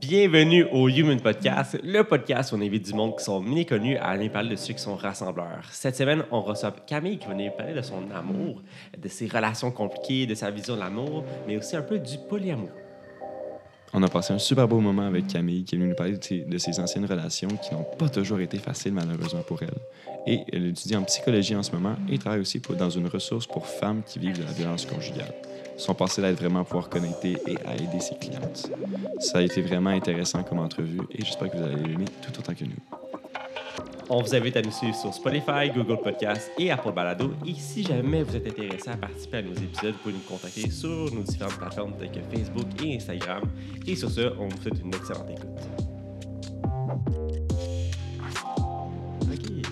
Bienvenue au Human Podcast, le podcast où on invite du monde qui sont méconnus à aller parler de ceux qui sont rassembleurs. Cette semaine, on reçoit Camille qui va nous parler de son amour, de ses relations compliquées, de sa vision de l'amour, mais aussi un peu du polyamour. On a passé un super beau moment avec Camille qui est venue nous parler de ses, anciennes relations qui n'ont pas toujours été faciles malheureusement pour elle. Et elle étudie en psychologie en ce moment et travaille aussi pour- dans une ressource pour femmes qui vivent de la violence conjugale. Son passé l'aide vraiment à pouvoir connecter et à aider ses clientes. Ça a été vraiment intéressant comme entrevue et j'espère que vous allez l'aimer tout autant que nous. On vous invite à nous suivre sur Spotify, Google Podcasts et Apple Balado. Et si jamais vous êtes intéressé à participer à nos épisodes, vous pouvez nous contacter sur nos différentes plateformes telles que Facebook et Instagram. Et sur ce, on vous souhaite une excellente écoute. OK.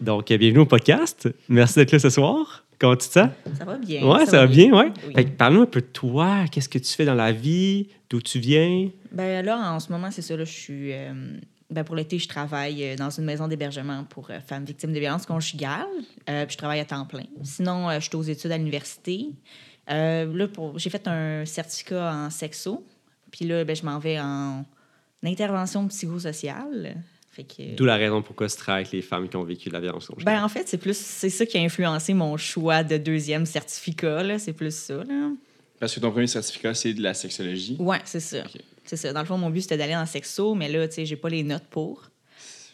Donc, bienvenue au podcast. Merci d'être là ce soir. Comment tu te sens? Ça va bien. Ouais, ça, va bien, ouais. Oui. Parle-nous un peu de toi. Qu'est-ce que tu fais dans la vie? D'où tu viens? Ben là, en ce moment, c'est ça. Là, je suis. euh, ben pour l'été, je travaille euh, dans une maison d'hébergement pour euh, femmes victimes de violences conjugales. Euh, puis je travaille à temps plein. Sinon, je suis aux études à l'université. Là, pour- j'ai fait un certificat en sexo. Puis là, ben, je m'en vais en intervention psychosociale. Fait que. D'où la raison pourquoi tu travailles avec les femmes qui ont vécu de la violence conjugale. Ben, en fait, c'est plus c'est ça qui a influencé mon choix de deuxième certificat. là. C'est plus ça. Là. Parce que ton premier certificat, c'est de la sexologie. Ouais, c'est ça. C'est ça. Dans le fond, mon but, c'était d'aller en sexo, mais là, tu sais, j'ai pas les notes pour.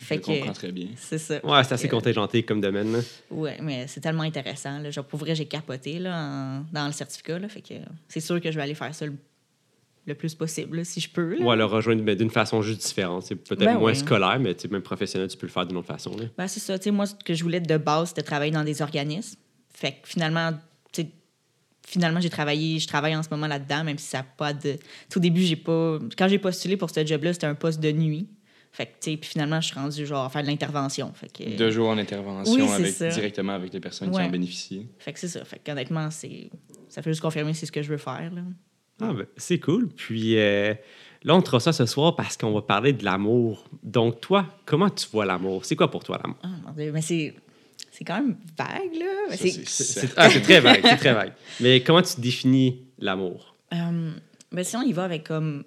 Je Fait le que- comprends très bien. C'est ça. Ouais, c'est assez que, contingenté comme domaine. là. Ouais, mais c'est tellement intéressant. Là. Genre, pour vrai, j'ai capoté là, en- dans le certificat. Là, fait que c'est sûr que je vais aller faire ça le, le plus possible, là, si je peux. Là. Ouais, le rejoindre mais d'une façon juste différente. C'est peut-être Ben moins oui. scolaire, mais tu sais, même professionnel, tu peux le faire d'une autre façon. là. Ben, c'est ça. Tu sais, moi, ce que je voulais de base, c'était travailler dans des organismes. Fait que finalement, tu sais, finalement, j'ai travaillé, je travaille en ce moment là-dedans, même si ça n'a pas de. Tu sais, au début, j'ai pas. Quand j'ai postulé pour ce job-là, c'était un poste de nuit. Fait que, tu sais, puis finalement, je suis rendue genre à faire de l'intervention. Fait que. Deux jours en intervention Oui, avec, directement avec les personnes qui en bénéficient. Fait que c'est ça. Fait qu'honnêtement, c'est. Ça fait juste confirmer c'est ce que je veux faire. Là. Ah, ben, c'est cool. Puis euh, là, on te reçoit ce soir parce qu'on va parler de l'amour. Donc, toi, comment tu vois l'amour? C'est quoi pour toi l'amour? Ah, mon Dieu, mais c'est. C'est quand même vague, là. C'est- Ah, c'est très vague, c'est très vague. Mais comment tu définis l'amour? Euh, ben, si on y va avec comme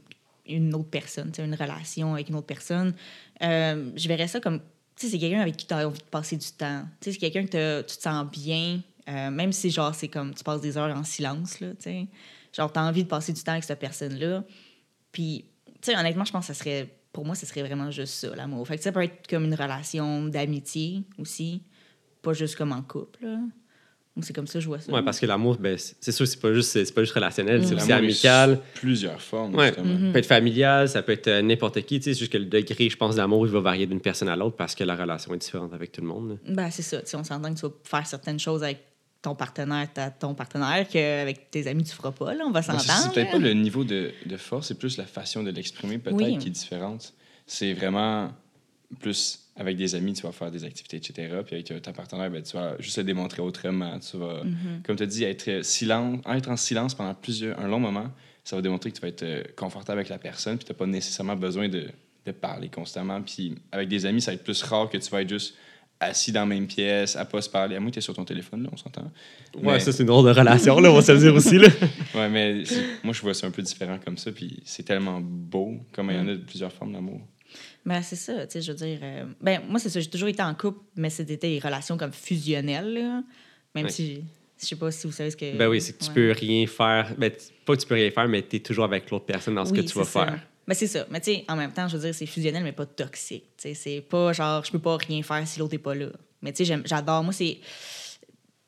une autre personne, tu sais, une relation avec une autre personne, euh, je verrais ça comme, tu sais, c'est quelqu'un avec qui tu as envie de passer du temps. Tu sais, c'est quelqu'un que tu te sens bien, même si, genre, c'est comme, tu passes des heures en silence, là, tu sais. Genre, tu as envie de passer du temps avec cette personne-là. Puis, tu sais, honnêtement, je pense que ça serait, pour moi, ce serait vraiment juste ça, l'amour. Fait que ça peut être comme une relation d'amitié aussi, pas juste comme en couple, là. Donc, C'est comme ça que je vois ça. Ouais, parce que l'amour, ben, c'est sûr, c'est pas juste, c'est pas juste relationnel, c'est aussi L'amour est amical. Plusieurs formes, Ouais. justement. Mm-hmm. Ça peut être familial, ça peut être euh, n'importe qui. Tu sais, c'est juste que le degré, je pense, d'amour, il va varier d'une personne à l'autre parce que la relation est différente avec tout le monde. là. Ben, c'est ça. Tu sais, on s'entend que tu vas faire certaines choses avec ton partenaire, ta- ton partenaire, qu'avec tes amis, tu feras pas. Là. On va c'est- s'entendre. C'est peut-être pas le niveau de, de force, c'est plus la façon de l'exprimer, peut-être, Oui. qui est différente. C'est vraiment plus avec des amis, tu vas faire des activités, etc. Puis avec euh, ta partenaire, ben, tu vas juste le démontrer autrement. Tu vas, Mm-hmm. comme tu as dit, être, silence, être en silence pendant plusieurs, un long moment, ça va démontrer que tu vas être euh, confortable avec la personne, puis tu n'as pas nécessairement besoin de, de parler constamment. Puis avec des amis, ça va être plus rare que tu vas être juste assis dans la même pièce, à pas se parler. À moins que tu es sur ton téléphone, là, on s'entend. Ouais, Mais- ça, c'est une drôle de relation, là, on va se le dire aussi. Là. Ouais, mais moi, je vois ça un peu différent comme ça, puis c'est tellement beau, comme il y en a de plusieurs formes d'amour. Ben, c'est ça. Tu sais, je veux dire. euh, Ben, moi, c'est ça. J'ai toujours été en couple, mais c'était des relations comme fusionnelles. là. Même Ouais. si. Je sais pas si vous savez ce que. Ben oui, c'est que tu Ouais. peux rien faire. Ben, pas que tu peux rien faire, mais tu es toujours avec l'autre personne dans ce que tu vas ça. faire. Ben, c'est ça. Mais tu sais, en même temps, je veux dire, c'est fusionnel, mais pas toxique. Tu sais, c'est pas genre, je peux pas rien faire si l'autre est pas là. Mais tu sais, j'adore. Moi, c'est.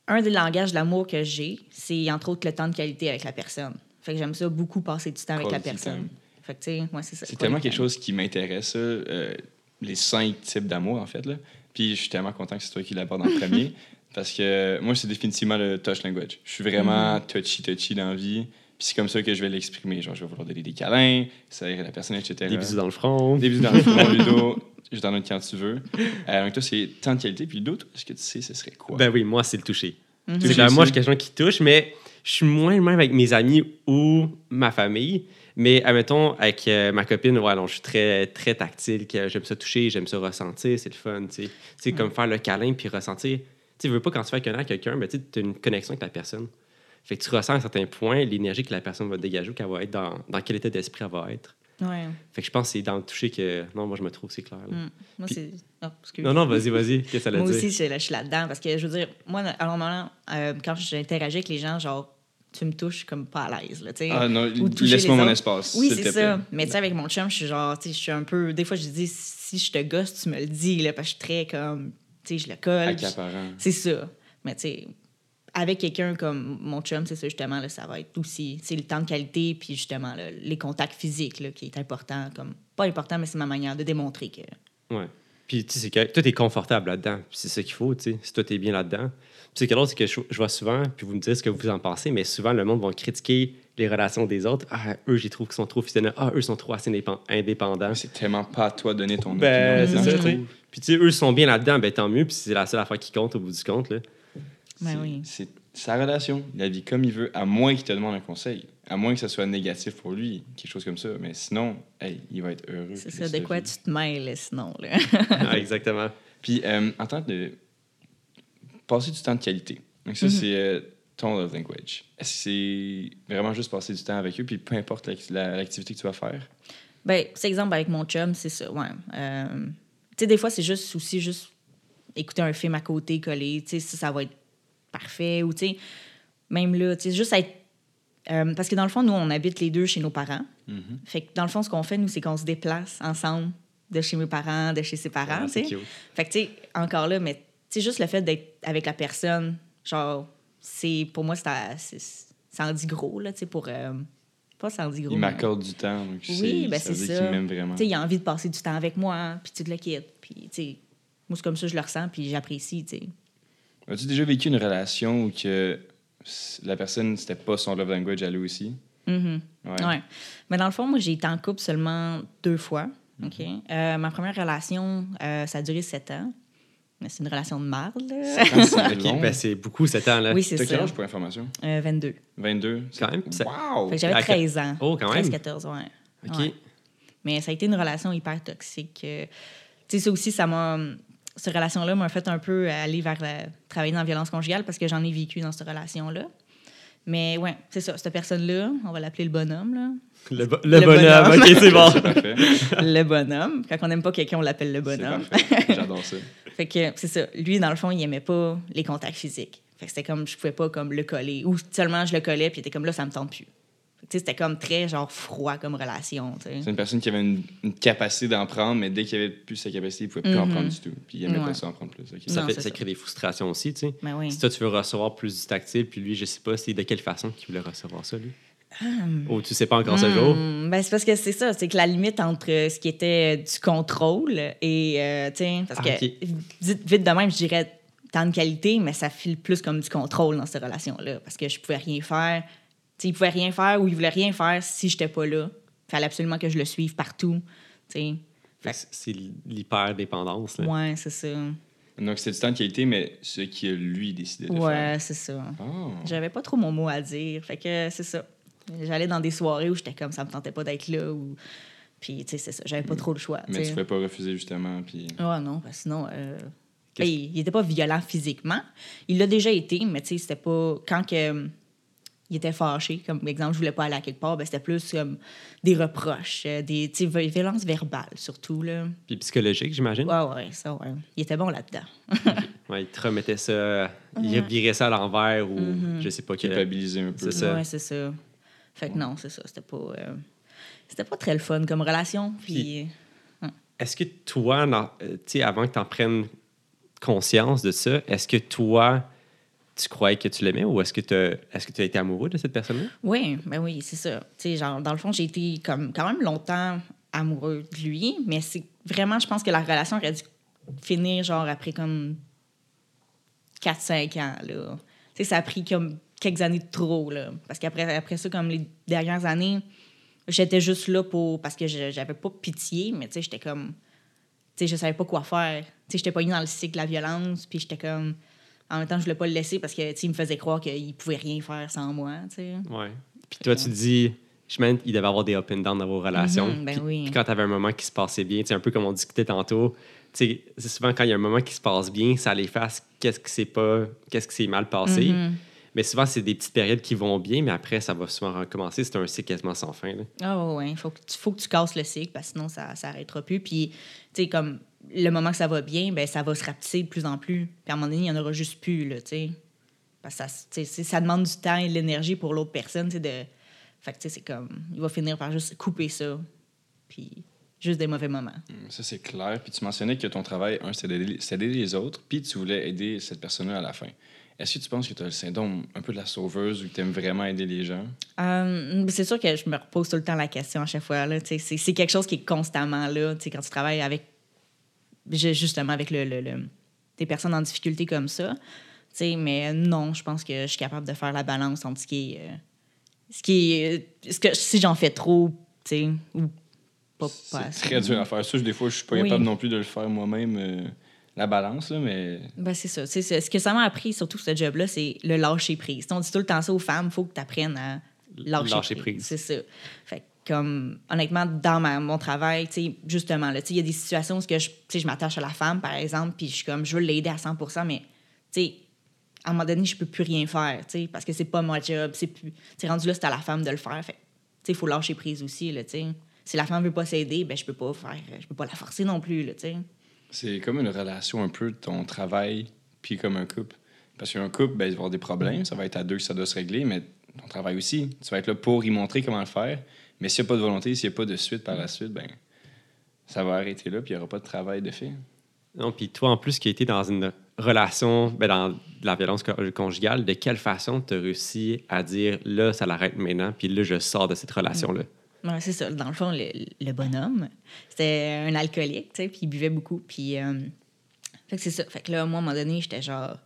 Un des langages de l'amour que j'ai, c'est entre autres le temps de qualité avec la personne. Fait que j'aime ça beaucoup passer du temps avec la personne. time. Fait que tu sais, moi, c'est ça. C'est tellement quelque chose qui m'intéresse, euh, les cinq types d'amour, en fait. Là. Puis je suis tellement content que c'est toi qui l'abordes en premier, parce que moi, c'est définitivement le touch language. Je suis vraiment touchy-touchy dans la vie, puis c'est comme ça que je vais l'exprimer. Genre, je vais vouloir donner des câlins, serrer la personne, etc. Des bisous dans le front. Des bisous dans le front, Ludo. Je t'en donne quand tu veux. Euh, donc, toi, c'est temps de qualité. Puis Ludo, est-ce que tu sais, ce serait quoi? Ben oui, moi, c'est le toucher. Mhm. Genre, moi, je suis quelqu'un qui touche, mais je suis moins le même avec mes amis ou ma famille. Mais admettons, avec euh, ma copine, ouais, non, je suis très, très tactile. que J'aime ça toucher, j'aime ça ressentir, c'est le fun. Tu sais, sais, comme faire le câlin puis ressentir. Tu veux pas quand tu fais un câlin à quelqu'un, mais tu as une connexion avec la personne. Fait que tu ressens à un certain point l'énergie que la personne va dégager ou qu'elle va être dans, dans quel état d'esprit elle va être. Ouais. Fait que je pense que c'est dans le toucher que. Non, moi, je me trouve, c'est clair. là. Mm. Moi, Puis- c'est. Oh. Non, non, vas-y, vas-y. Qu'est-ce que ça Moi dire? aussi, je, je suis là-dedans parce que je veux dire, moi, à un moment, euh, quand j'interagis avec les gens, genre, tu me touches, comme pas à l'aise, là, tu sais. Ah non, laisse-moi mon espace. Oui, c'est ça. plaît. Mais tu sais, avec mon chum, je suis genre, tu sais, je suis un peu. Des fois, je dis, si je te gosse, tu me le dis, là, parce que je suis très comme. Tu sais, je le colle. Accaparant. C'est ça. Mais tu sais, avec quelqu'un comme mon chum, c'est ça, justement, là, ça va être aussi. C'est le temps de qualité, puis justement, là, les contacts physiques, là, qui est important. comme Pas important, mais c'est ma manière de démontrer que. Ouais. Puis, tu sais, c'est que toi, t'es confortable là-dedans. Puis c'est ça qu'il faut, tu sais. Si toi, t'es bien là-dedans. Puis c'est que l'autre, c'est que je, je vois souvent, puis vous me dites ce que vous en pensez, mais souvent, le monde va critiquer les relations des autres. Ah, eux, j'y trouve qu'ils sont trop fusionnels. Ah, eux sont trop assez indépen- indépendants. C'est tellement pas à toi de donner ton Ben, opinion. c'est ça, tu sais. Puis, tu sais, eux sont bien là-dedans, ben tant mieux. Puis c'est la seule affaire qui compte au bout du compte, là. Ben C'est- oui. C'est sa relation. Il la vit comme il veut, à moins qu'il te demande un conseil. À moins que ce soit négatif pour lui, quelque chose comme ça. Mais sinon, hey, il va être heureux. C'est ça, de quoi tu te mêles, sinon, là. Ah, exactement. Puis, euh, en tant de passer du temps de qualité. Donc, ça, Mhm. c'est euh, ton love language. Est-ce que c'est vraiment juste passer du temps avec eux, puis peu importe l'ac- la- l'activité que tu vas faire? Ben, c'est exemple avec mon chum, c'est ça, ouais. Euh, tu sais, des fois, c'est juste aussi juste écouter un film à côté, collé, tu sais, ça, ça va être parfait, ou tu sais, même là, tu sais, juste être... euh, parce que dans le fond, nous, on habite les deux chez nos parents. Mhm. Fait que dans le fond, ce qu'on fait, nous, c'est qu'on se déplace ensemble de chez mes parents, de chez ses parents, Ah, tu c'est sais. cute. Fait que, tu sais, encore là, mais tu sais, juste le fait d'être avec la personne, genre, c'est, pour moi, ça, c'est- ça en dit gros, là, tu sais, pour... euh, pas ça en dit gros. Il m'accorde du temps. Donc Oui, ben, c'est ça. m'aime vraiment. tu sais, il a envie de passer du temps avec moi, puis tu te le quittes. Puis, tu sais, moi, c'est comme ça je le ressens, puis j'apprécie, tu sais. As-tu déjà vécu une relation où que la personne, c'était pas son love language à lui aussi? Mhm. Ouais. Ouais. Mais dans le fond, moi, j'ai été en couple seulement deux fois. Mhm. OK? Euh, ma première relation, euh, ça a duré sept ans. Mais c'est une relation de marde, là. C'est OK, long. ben c'est beaucoup, ce temps-là. Oui, c'est T'as quel ça. âge pour information? Euh, 22. 22? Quand même, ça- Wow! Fait que j'avais À 13 ans. Oh, quand même. 13-14, ouais. OK. Ouais. Mais ça a été une relation hyper toxique. Euh, Tu sais, ça aussi, ça m'a. Cette relation-là m'a fait un peu aller vers la- travailler dans la violence conjugale parce que j'en ai vécu dans cette relation-là. Mais ouais, c'est ça. Cette personne-là, on va l'appeler le bonhomme, là. Le, bo- le Le bonhomme, bonhomme. OK, c'est bon. Le bonhomme. Quand on n'aime pas quelqu'un, on l'appelle le bonhomme. J'adore ça. Fait que c'est ça. Lui, dans le fond, il aimait pas les contacts physiques. Fait que c'était comme, je pouvais pas comme le coller. Ou seulement je le collais, puis il était comme là, ça me tente plus. C'était comme très, genre, froid comme relation. C'est une personne qui avait une, une capacité d'en prendre, mais dès qu'il avait plus sa capacité, il pouvait plus en Mhm. prendre du tout. Puis il aimait Ouais. pas ça en prendre plus. Ça, Non, fait, ça ça. crée des frustrations aussi, tu oui. Si toi, tu veux recevoir plus du tactile, puis lui, je sais pas, c'est de quelle façon qu'il voulait recevoir ça, lui? Oh, tu sais pas encore ce jour? Hmm, ben, c'est parce que c'est ça, c'est que la limite entre euh, ce qui était du contrôle et, euh, parce Ah, que, ok. vite, vite de même, je dirais tant de qualité, mais ça file plus comme du contrôle dans cette relation-là, parce que je pouvais rien faire. Tu sais, il pouvait rien faire ou il voulait rien faire si j'étais pas là. Il fallait absolument que je le suive partout. Fait que C'est l'hyper-dépendance, là. Ouais, c'est ça. Donc c'était du temps de qualité, mais ce qui lui décidé de faire. Ouais, c'est ça. Oh. J'avais pas trop mon mot à dire, fait que c'est ça. J'allais dans des soirées où j'étais comme ça me tentait pas d'être là ou puis tu sais c'est ça, j'avais pas trop le choix. Mais tu pouvais pas refuser justement. Puis... Ah non, parce que sinon, euh, ben, il, il était pas violent physiquement. Il l'a déjà été, mais tu sais, c'était pas. Quand que, euh, il était fâché, comme exemple, je voulais pas aller à quelque part, ben, c'était plus comme des reproches, euh, des violences verbales surtout. Là. Puis psychologique, j'imagine? Ouais, ouais, ça, ouais. Il était bon là-dedans. Ouais, il te remettait ça, il revirait ça à l'envers ou Mhm. je sais pas. Culpabiliser un peu. C'est ça. Ouais, c'est ça. Fait que non, c'est ça. C'était pas. euh, c'était pas très le fun comme relation. Puis. Est-ce que toi, dans- euh, avant que tu en prennes conscience de ça, est-ce que toi, tu croyais que tu l'aimais ou est-ce que tu est-ce que tu as été amoureux de cette personne-là? Oui, ben oui, c'est ça. Genre, dans le fond, j'ai été comme quand même longtemps amoureux de lui, mais c'est vraiment, je pense que la relation aurait dû finir, genre, après comme 4-5 ans, là. Ça a pris comme quelques années de trop, là. Parce qu'après après ça, comme les dernières années, j'étais juste là pour... Parce que j'avais pas pitié, mais j'étais comme... Tu sais, je savais pas quoi faire. J'étais pas dans le cycle de la violence, puis j'étais comme... En même temps, je voulais pas le laisser parce que, tu sais, il me faisait croire qu'il pouvait rien faire sans moi, tu sais. Ouais. Puis toi, tu te dis, je mène, il devait avoir des up and down dans vos relations. Mhm, ben puis, oui. puis quand tu avais un moment qui se passait bien, un peu comme on discutait tantôt, c'est souvent quand il y a un moment qui se passe bien, ça l'efface qu'est-ce qui s'est pas, qu'est-ce qui s'est mal passé. Mhm. Mais souvent, c'est des petites périodes qui vont bien, mais après, ça va souvent recommencer. C'est un cycle quasiment sans fin. là. Ah ouais, il faut que, tu, faut que tu casses le cycle, parce que sinon, ça s'arrêtera plus. Puis, tu sais, comme le moment que ça va bien, ben ça va se rapetisser de plus en plus. Puis à un moment donné, il n'y en aura juste plus, là, tu sais. Parce que ça, demande du temps et de l'énergie pour l'autre personne, tu sais, de... Fait que, tu sais, c'est comme... Il va finir par juste couper ça, puis juste des mauvais moments. Ça, c'est clair. Puis tu mentionnais que ton travail, un, c'est d'aider les autres, puis tu voulais aider cette personne-là à la fin. Est-ce que tu penses que tu as le syndrome un peu de la sauveuse ou que tu aimes vraiment aider les gens? Euh, c'est sûr que je me repose tout le temps la question à chaque fois. C'est, quelque chose qui est constamment là. tu sais, Quand tu travailles avec, justement, avec le, le- le- des personnes en difficulté comme ça. tu sais, Mais non, je pense que je suis capable de faire la balance entre ce qui est. euh, ce qui est euh, ce que, si j'en fais trop, tu sais, ou pas, pas C'est très dur à faire. Ça, je- des fois, je suis pas Oui. capable non plus de le faire moi-même, euh, la balance, là, mais Ben, c'est ça. C'est, ce que ça m'a appris, surtout ce job-là, c'est le lâcher prise. On dit tout le temps ça aux femmes, il faut que tu apprennes à lâcher, Lâcher prise. prise. C'est ça. Fait que, comme, honnêtement, dans mon travail, tu sais, justement, là, il y a des situations où que je, je m'attache à la femme, par exemple, puis je suis comme, je veux l'aider à 100% mais, tu sais, à un moment donné, je peux plus rien faire, tu sais, parce que c'est pas mon job, c'est plus... Rendu là, c'est à la femme de le faire. Fait tu sais, faut lâcher prise aussi, là, tu sais. Si la femme veut pas s'aider, ben je peux pas faire... Je peux pas la forcer non plus, là, tu sais. c'est comme une relation un peu de ton travail, puis comme un couple. Parce qu'un couple, ben, il va y avoir des problèmes, ça va être à deux ça doit se régler, mais ton travail aussi, tu vas être là pour y montrer comment le faire. Mais s'il n'y a pas de volonté, s'il n'y a pas de suite par la suite, ben ça va arrêter là, puis il n'y aura pas de travail de fait. Non, puis toi, en plus, qui as été dans une relation, ben, dans de la violence co- conjugale, de quelle façon tu as réussi à dire là, ça l'arrête maintenant, puis là, je sors de cette relation-là? Ouais, c'est ça. Dans le fond, le, le bonhomme, c'était un alcoolique, tu sais, puis il buvait beaucoup. Puis, euh, fait que c'est ça. Fait que là, moi, à un moment donné, j'étais genre...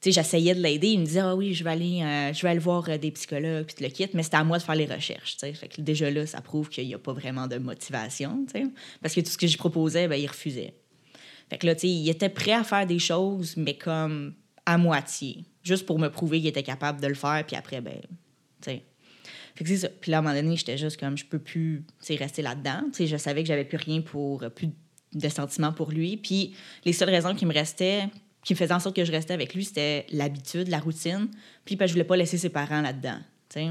Sais, j'essayais de l'aider. Il me disait, ah oui, je vais aller, euh, je vais aller voir euh, des psychologues, puis tu le quittes. Mais c'était à moi de faire les recherches. Fait que déjà là, ça prouve qu'il n'y a pas vraiment de motivation. Parce que tout ce que je proposais, ben, il refusait. Fait que là, tu sais, il était prêt à faire des choses, mais comme à moitié. Juste pour me prouver qu'il était capable de le faire, puis après, ben, tu sais. Fait que c'est ça. Puis là, à un moment donné, j'étais juste comme, je peux plus rester là-dedans. Tu sais, je savais que j'avais plus rien pour, plus de sentiments pour lui. Puis les seules raisons qui me restaient, qui me faisaient en sorte que je restais avec lui, c'était l'habitude, la routine. Puis ben, je voulais pas laisser ses parents là-dedans, tu sais,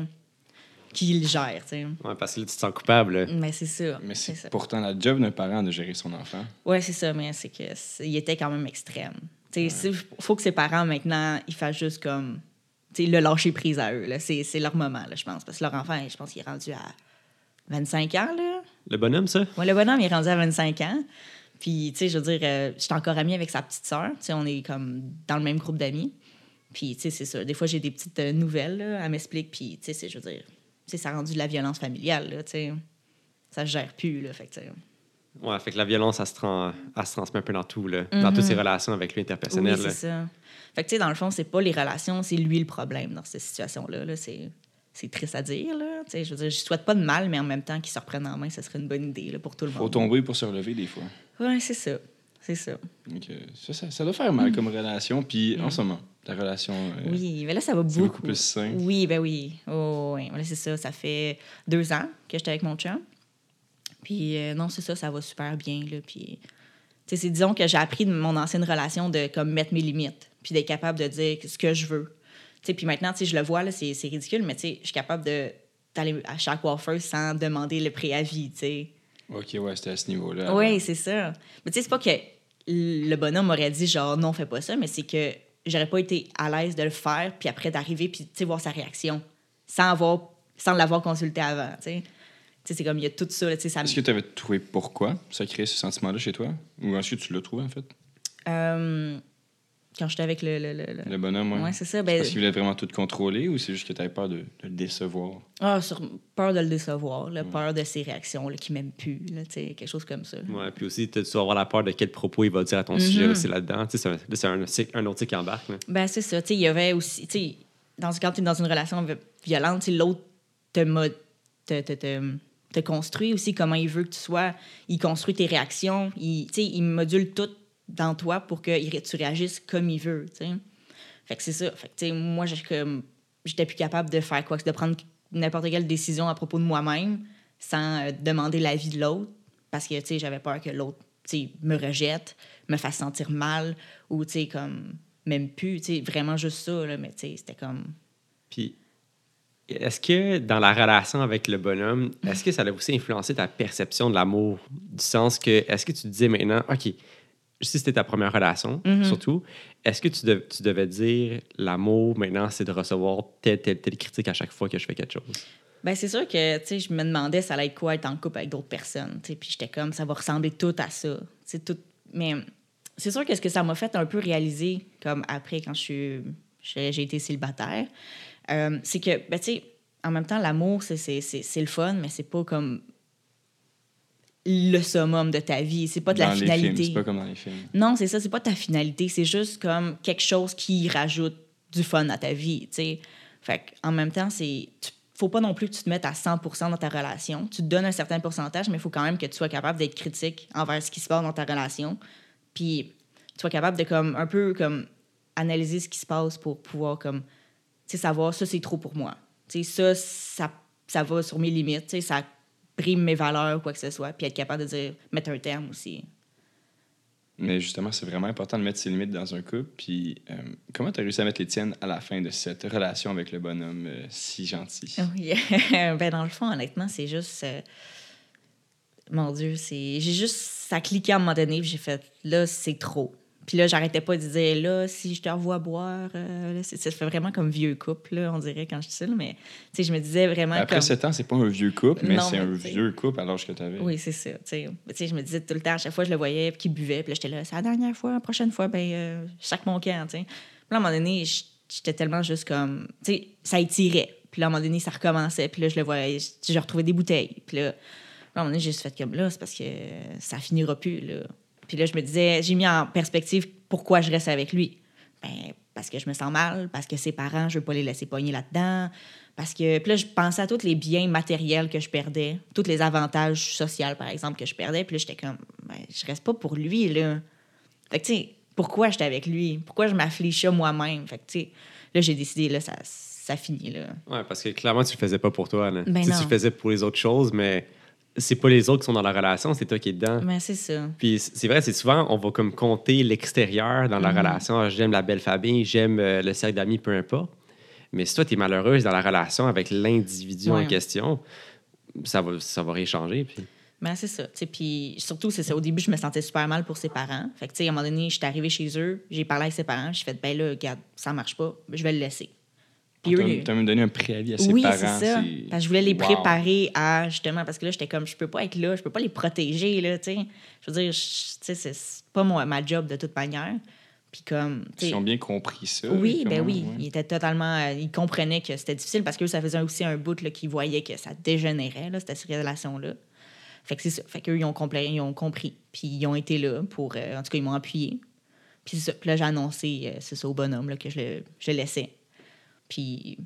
qui le gèrent, tu sais. Ouais, parce que là, tu te sens coupable. là. Mais c'est ça. Mais c'est c'est ça. pourtant la job d'un parent de gérer son enfant. Ouais, c'est ça, mais c'est que il était quand même extrême. Il faut que ses parents, maintenant, ils fassent juste comme. tu sais, le lâcher prise à eux. là. C'est c'est leur moment, là, je pense. Parce que leur enfant, je pense qu'il est rendu à 25 ans. Là. Le bonhomme, ça? Ouais, le bonhomme il est rendu à 25 ans. Puis, tu sais, je veux dire, euh, j'étais encore amie avec sa petite sœur. Tu sais, on est comme dans le même groupe d'amis. Puis, tu sais, c'est ça. Des fois, j'ai des petites euh, nouvelles, là, elle m'explique. Puis, tu sais, je veux dire, ça a rendu de la violence familiale, là, tu sais. Ça se gère plus, là. Fait que, tu sais, Ouais, fait que la violence, elle se, tran- elle se transmet un peu dans tout, là. Dans toutes ses relations avec lui Mhm. Oui, interpersonnelles. c'est ça. Fait que, tu sais, dans le fond, c'est pas les relations, c'est lui le problème dans cette situation-là. Là. C'est, c'est triste à dire, là. Je veux dire, je souhaite pas de mal, mais en même temps, qu'il se reprenne en main, ce serait une bonne idée là, pour tout le Faut monde. tomber pour se relever des fois. Ouais, c'est ça. C'est ça. Euh, ça, ça, ça doit faire mal comme relation. Puis en ce moment, la relation, euh, Mm. Oui, mais là, ça va beaucoup. beaucoup plus sain. Oui, ben oui. Oh, oui. Voilà, c'est ça. Ça fait deux ans que j'étais avec mon chum. Puis euh, non, c'est ça, ça va super bien. Là, puis, c'est disons que j'ai appris de mon ancienne relation de comme mettre mes limites, puis d'être capable de dire ce que je veux. Puis maintenant, je le vois, là, c'est, c'est ridicule, mais je suis capable de, d'aller à chaque coiffeuse sans demander le préavis, sais. Ok, ouais, c'était à ce niveau-là. Oui, c'est ça. Mais tu sais, c'est pas que le bonhomme m'aurait dit genre non, fais pas ça, mais c'est que j'aurais pas été à l'aise de le faire, puis après d'arriver, puis tu sais, voir sa réaction, sans, avoir, sans l'avoir consulté avant, tu sais. C'est comme, il y a tout ça, là, ça Est-ce que tu avais trouvé pourquoi ça créait ce sentiment-là chez toi? Ou est-ce que tu l'as trouvé, en fait? Euh, quand j'étais avec le... le, le, le- Le bonhomme, ouais. Ouais, c'est ça. Ben, Parce qu'il voulait vraiment tout contrôler ou c'est juste que tu avais peur de, de le décevoir? ah, sur, peur de le décevoir, là, peur de ses réactions, qui m'aime plus, là, tu sais, quelque chose comme ça. Ouais, puis aussi, tu dois avoir la peur de quel propos il va dire à ton sujet aussi là-dedans. Tu sais, c'est un- un, autre qui embarque. là. Ben, c'est ça. Tu sais, il y avait aussi. Tu sais, dans, quand tu es dans une relation vi- violente, tu sais, l'autre te, te, te, te, te construit aussi comment il veut que tu sois. Il construit tes réactions. Il, tu sais, il module tout dans toi pour que tu réagisses comme il veut. Fait que c'est ça. Fait que, moi, j'étais plus capable de faire quoi, de prendre n'importe quelle décision à propos de moi-même sans euh, demander l'avis de l'autre parce que, j'avais peur que l'autre, me rejette, me fasse sentir mal ou, comme même plus, vraiment juste ça, là, mais c'était comme... Puis, est-ce que dans la relation avec le bonhomme, est-ce que ça a aussi influencé ta perception de l'amour? Du sens que, est-ce que tu te disais maintenant, OK, si c'était ta première relation, Mhm. surtout, est-ce que tu, dev- tu devais dire l'amour maintenant, c'est de recevoir telle, telle, telle critique à chaque fois que je fais quelque chose? Ben, c'est sûr que, tu sais, je me demandais ça allait être quoi être en couple avec d'autres personnes, tu sais, puis j'étais comme, ça va ressembler tout à ça, tout... Mais c'est sûr que ce que ça m'a fait un peu réaliser, comme après, quand je suis... J'ai été célibataire, euh, c'est que, ben, tu sais, en même temps, l'amour, c'est le fun, mais c'est pas comme le summum de ta vie, c'est pas de Dans la finalité. c'est pas comme dans les films. Non, c'est ça, c'est pas ta finalité, c'est juste comme quelque chose qui rajoute du fun à ta vie, tu sais. Fait en même temps, c'est faut pas non plus que tu te mettes à 100% dans ta relation. Tu te donnes un certain pourcentage, mais il faut quand même que tu sois capable d'être critique envers ce qui se passe dans ta relation. Puis tu sois capable de comme un peu comme analyser ce qui se passe pour pouvoir comme tu sais savoir ça c'est trop pour moi. Tu sais ça ça ça va sur mes limites, tu sais ça brime mes valeurs ou quoi que ce soit, puis être capable de dire mettre un terme aussi. Mais justement, c'est vraiment important de mettre ses limites dans un couple. Puis, euh, comment tu as réussi à mettre les tiennes à la fin de cette relation avec le bonhomme euh, si gentil? Oui. ben, dans le fond, honnêtement, c'est juste. euh, Mon Dieu, c'est. J'ai juste. Ça cliqué à un moment donné, puis j'ai fait là, c'est trop. Puis là, j'arrêtais pas de dire là, si je te revois boire, euh, ça fait vraiment comme vieux couple, là, on dirait, quand je dis ça, là, mais tu sais, je me disais vraiment Après comme. 7 ans, c'est pas un vieux couple, mais c'est un vieux couple à l'âge que tu avais. Oui, c'est ça. Tu sais, Tu sais, je me disais tout le temps, à chaque fois je le voyais, puis qu'il buvait, puis là, j'étais là, c'est la dernière fois, la prochaine fois, ben, euh, je sac mon camp, tu sais. Puis là, à un moment donné, j'étais tellement juste comme, tu sais, ça étirait. Puis là, à un moment donné, ça recommençait, puis là, je le voyais, je, je retrouvais des bouteilles. Puis là, à un moment donné, j'ai juste fait comme là, c'est parce que ça finira plus, là. Puis là, je me disais, j'ai mis en perspective pourquoi je reste avec lui. Ben, parce que je me sens mal, parce que ses parents, je veux pas les laisser pogner là-dedans. Parce que, puis là, je pensais à tous les biens matériels que je perdais, tous les avantages sociaux, par exemple, que je perdais. Puis là, j'étais comme, ben, je reste pas pour lui, là. Fait que, tu sais, pourquoi j'étais avec lui? Pourquoi je m'afflichais moi-même? Fait que, tu sais, là, j'ai décidé, là, ça, ça finit, là. Ouais, parce que clairement, tu le faisais pas pour toi. Là. Ben Tu le faisais pour les autres choses, mais c'est pas les autres qui sont dans la relation, c'est toi qui es dedans. Mais c'est ça. Puis c'est vrai, c'est souvent, on va comme compter l'extérieur dans la Mhm. relation. Ah, J'aime la belle famille, j'aime euh, le cercle d'amis, peu importe. Mais si toi, tu es malheureuse dans la relation avec l'individu en question, ça va, ça va rien changer. Puis... Ben, c'est ça. Puis surtout, c'est ça. Au début, je me sentais super mal pour ses parents. Fait que, tu sais, à un moment donné, j'étais arrivée chez eux, j'ai parlé avec ses parents, j'ai fait, ben là, regarde, ça marche pas, je vais le laisser. Eux, Tu as même donné un préavis à ses oui, parents. c'est ça. Parce que je voulais les Wow. préparer à, justement, parce que là, j'étais comme, je peux pas être là, je peux pas les protéger, là, tu sais. Je veux dire, je- tu sais, c'est pas moi, ma job de toute manière. Puis comme, Ils ont bien compris ça. Oui, ben oui. ouais. Ils étaient totalement. euh, ils comprenaient que c'était difficile parce que ça faisait aussi un bout qu'ils voyaient que ça dégénérait, là, cette relation-là. Fait que c'est ça. Fait qu'eux, ils ont, ils ont compris. Puis ils ont été là pour. euh, en tout cas, ils m'ont appuyé. Puis c'est ça. Puis là, j'ai annoncé, euh, c'est ça, au bonhomme, là, que je le, je le laissais. Puis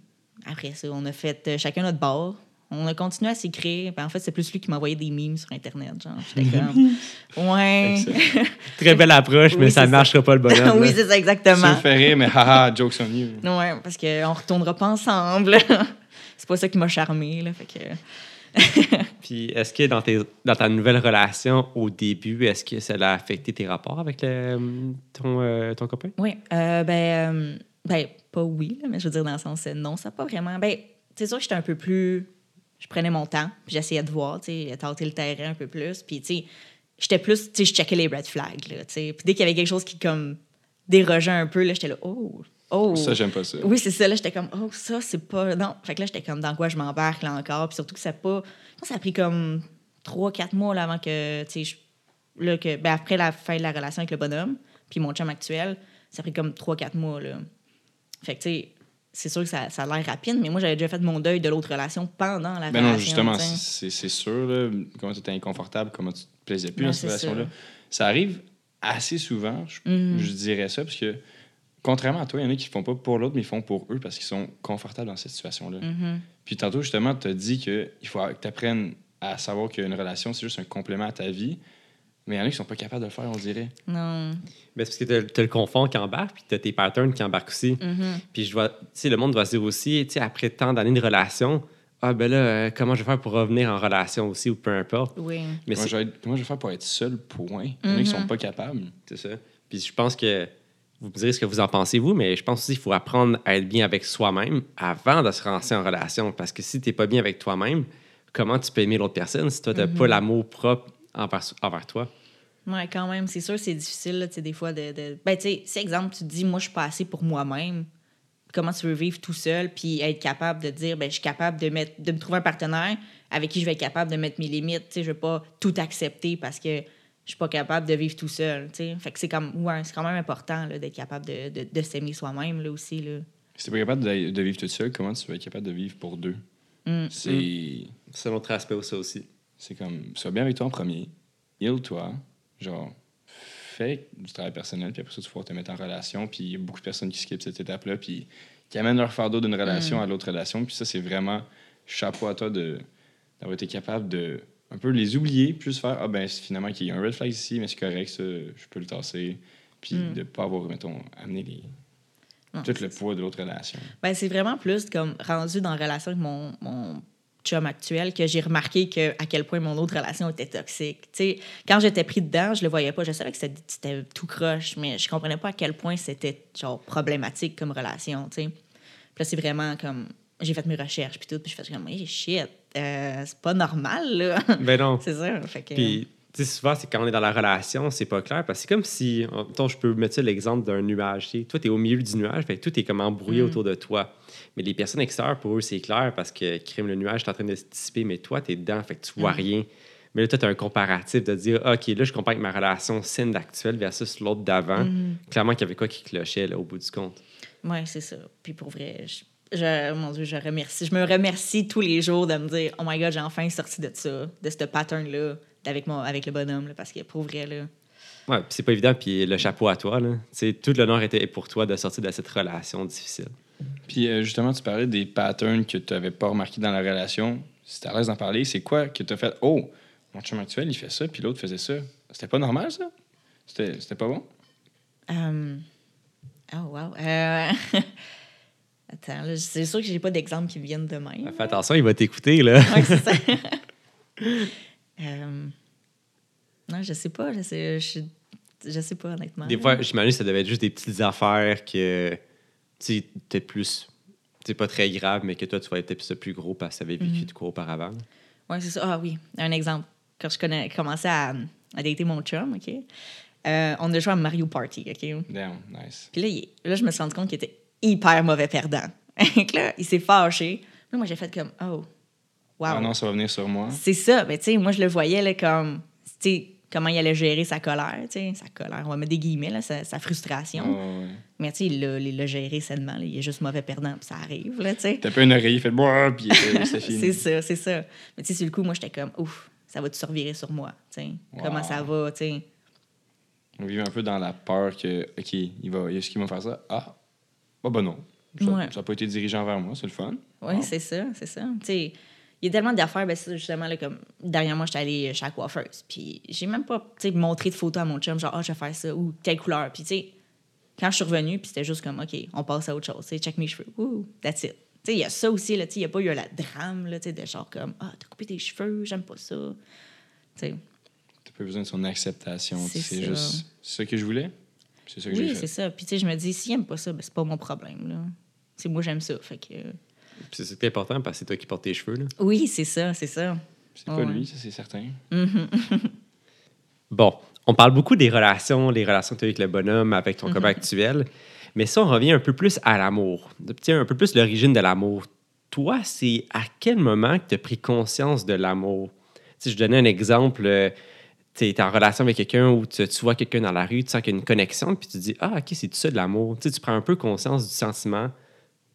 après ça, on a fait euh, chacun notre bord. On a continué à s'écrire. Puis en fait, c'est plus lui qui m'envoyait des memes sur Internet. Genre, j'étais comme. Ouais. Très belle approche, mais Oui, ça ne marchera pas le bonhomme. oui, c'est ça, Ça exactement. me fait rire, mais haha, jokes on you. Ouais, parce qu'on retournera pas ensemble. c'est pas ça qui m'a charmé, là. Fait que. Puis est-ce que dans, tes, dans ta nouvelle relation, au début, est-ce que ça a affecté tes rapports avec le- ton, euh, ton copain? Oui, euh, ben, euh, ben, pas oui, là, mais je veux dire dans le sens non, ça pas vraiment. Ben, c'est sûr que j'étais un peu plus. Je prenais mon temps, puis j'essayais de voir, tu sais, tâter le terrain un peu plus. Puis, tu sais, j'étais plus, tu sais, je checkais les red flags, là, tu sais. Puis dès qu'il y avait quelque chose qui, comme, dérogeait un peu, là, j'étais là, oh, oh. Ça, j'aime pas ça. Oui, c'est ça. Là, j'étais comme, oh, ça, c'est pas. Non. Fait que là, j'étais comme, dans quoi je m'embarque là encore. Puis surtout que ça a pas. moi, Ça a pris comme trois, quatre mois là, avant que. Tu sais, là, que, ben, après la fin de la relation avec le bonhomme, puis mon chum actuel, ça a pris comme trois, quatre mois. Là. Fait que, tu sais, c'est sûr que ça, ça a l'air rapide, mais moi, j'avais déjà fait mon deuil de l'autre relation pendant la Ben relation. non, justement, c'est c'est sûr, là, comment tu étais inconfortable, comment tu te plaisais plus dans cette c'est relation-là. Ça arrive assez souvent, je, Mhm. je dirais ça, parce que contrairement à toi, il y en a qui ne font pas pour l'autre, mais ils font pour eux parce qu'ils sont confortables dans cette situation-là. Mhm. Puis tantôt, justement, tu as dit qu'il faut que tu apprennes à savoir qu'une relation, c'est juste un complément à ta vie. Mais il y en a qui sont pas capables de le faire, on dirait. Non. Ben, c'est parce que tu as, le confort qui embarque, puis tu as tes patterns qui embarquent aussi. Mhm. Puis je vois, tu sais, le monde doit se dire aussi, tu sais, après tant d'années de relation, ah ben là, euh, comment je vais faire pour revenir en relation aussi ou peu importe. Oui. Mais Comment je, vais être- comment je vais faire pour être seul, point? Il y en a qui sont Mhm. pas capables. c'est ça. Puis je pense que vous me direz ce que vous en pensez, vous, mais je pense aussi qu'il faut apprendre à être bien avec soi-même avant de se lancer en relation. Parce que si tu n'es pas bien avec toi-même, comment tu peux aimer l'autre personne si toi, tu n'as pas l'amour propre envers, envers toi? Ouais, quand même. C'est sûr, c'est difficile, là, tu sais, des fois, de. de... Ben, tu sais, si, exemple, tu te dis, moi, je suis pas assez pour moi-même, comment tu veux vivre tout seul, puis être capable de dire, ben, je suis capable de, mettre, de me trouver un partenaire avec qui je vais être capable de mettre mes limites. Tu sais, je vais pas tout accepter parce que je suis pas capable de vivre tout seul. Tu sais. Fait que c'est comme, ouais, c'est quand même important là, d'être capable de, de, de s'aimer soi-même là, aussi. Là. Si t'es pas capable de, de vivre tout seul, comment tu vas être capable de vivre pour deux? Mm. C'est. C'est un autre aspect aussi. C'est comme, sois bien avec toi en premier, heal-toi, genre, fais du travail personnel, puis après ça, tu pourras te mettre en relation, puis il y a beaucoup de personnes qui skippent cette étape-là, puis qui amènent leur fardeau d'une relation à l'autre relation, puis ça, c'est vraiment chapeau à toi de, d'avoir été capable de un peu les oublier, plus faire, ah ben, finalement, qu'il y a un red flag ici, mais c'est correct, ça, je peux le tasser, puis Mm. de pas avoir, mettons, amené les, Non, tout le poids de l'autre relation. Ben, c'est vraiment plus comme rendu dans la relation avec mon, mon chum actuel que j'ai remarqué que, à quel point mon autre relation était toxique. Tu sais, quand j'étais pris dedans, je le voyais pas. Je savais que c'était tout croche, mais je comprenais pas à quel point c'était genre problématique comme relation. tu sais. Puis là, c'est vraiment comme. J'ai fait mes recherches, puis tout, puis je fais comme, hey, shit, euh, c'est pas normal, là. Ben non. c'est ça. Fait que, Puis, sais, souvent, c'est quand on est dans la relation, c'est pas clair. Parce que c'est comme si, je peux mettre l'exemple d'un nuage. tu sais. Toi, tu es au milieu du nuage, fait tout est comme embrouillé Mm. autour de toi. Mais les personnes extérieures, pour eux, c'est clair parce que crime le nuage est en train de se dissiper, mais toi, tu es dedans, fait que tu vois Mm. rien. Mais là, toi, tu as un comparatif de dire, OK, là, je compare avec ma relation saine d'actuelle versus l'autre d'avant. Mm. Clairement, qu'il y avait quoi qui clochait, là, au bout du compte. Ouais, c'est ça. Puis pour vrai, je, je- mon Dieu, je remercie. Je me remercie tous les jours de me dire, oh my God, j'ai enfin sorti de ça, de ce pattern-là, avec, mon, avec le bonhomme, là, parce que pour vrai, là. Ouais, puis c'est pas évident, puis le chapeau à toi, là. Tu sais, tout l'honneur était pour toi de sortir de cette relation difficile. Puis euh, justement, tu parlais des patterns que tu n'avais pas remarqués dans la relation. Si tu à l'aise d'en parler, c'est quoi que tu as fait? Oh, mon chum actuel, il fait ça, puis l'autre faisait ça. C'était pas normal, ça? C'était c'était pas bon? Euh, Oh, wow. Euh, Attends, c'est sûr que j'ai pas d'exemple qui me viennent de même. Fais attention, il va t'écouter, là. Ouais, c'est ça. Euh, Non, je sais pas. Je sais, je, je sais pas, honnêtement. Des fois, j'imagine que ça devait être juste des petites affaires que, tu sais, t'es plus, c'est pas très grave, mais que toi, tu vas être peut-être plus gros parce que tu avais vécu Mhm. de quoi auparavant. Oui, c'est ça. Ah oui, un exemple. Quand je connais, commençais à, à dater mon chum, OK? Euh, on a joué à Mario Party, OK? Damn, nice. Puis là, il- là, je me suis rendu compte qu'il était hyper mauvais perdant. Là, il s'est fâché. Là, moi, j'ai fait comme, oh, wow. Ah non, ça va venir sur moi. C'est ça. Mais tu sais, moi, je le voyais là, comme, tu sais, comment il allait gérer sa colère, tu sais, sa colère, on va mettre des guillemets, là, sa, sa frustration. Oh, ouais. Mais tu sais, il l'a- géré sainement. là. Il est juste mauvais perdant, puis ça arrive, là, tu sais. T'as pas une oreille, fait boire, puis c'était fini. C'est ça, c'est ça. Mais tu sais, sur le coup, moi, j'étais comme, ouf, ça va-tu se revirer sur moi, tu sais. Comment Wow. ça va, tu sais. On vit un peu dans la peur que, OK, il va, est-ce qu'il va faire ça? Ah, bah, bah non. Ça Ouais. n'a pas été dirigé envers moi, c'est le fun. Oui, Ah. c'est ça, c'est ça. Tu sais, il y a tellement d'affaires, ben, c'est ça, justement, là, comme, dernièrement, j'étais allée chez la coiffeuse, puis j'ai même pas, montré de photos à mon chum, genre, ah, je vais faire ça, ou telle couleur. Puis, tu sais, quand je suis revenue, puis c'était juste comme, OK, on passe à autre chose, tu sais, check mes cheveux, ouh, that's it. Tu sais, il y a ça aussi, là, tu sais, il n'y a pas eu la drame, là, tu sais, de genre comme, ah, t'as coupé tes cheveux, j'aime pas ça. Tu sais, T'as pas besoin de son acceptation. C'est juste ça que je voulais? C'est ça que j'ai oui, c'est ça. Puis, tu sais, je me dis, s'il aime pas ça, ben, c'est pas mon problème, là. C'est moi, j'aime ça, fait que... C'est important parce que c'est toi qui portes tes cheveux, là. Oui, c'est ça, c'est ça. C'est pas Ouais. lui, ça c'est certain. Bon, on parle beaucoup des relations, les relations que tu as avec le bonhomme, avec ton copain actuel. Mais ça, on revient un peu plus à l'amour. Un peu plus l'origine de l'amour. Toi, c'est à quel moment que tu as pris conscience de l'amour? Sais, je donnais un exemple. euh, tu es en relation avec quelqu'un ou tu, tu vois quelqu'un dans la rue, tu sens qu'il y a une connexion, puis tu te dis Ah, OK, c'est tout ça de l'amour. Tu prends un peu conscience du sentiment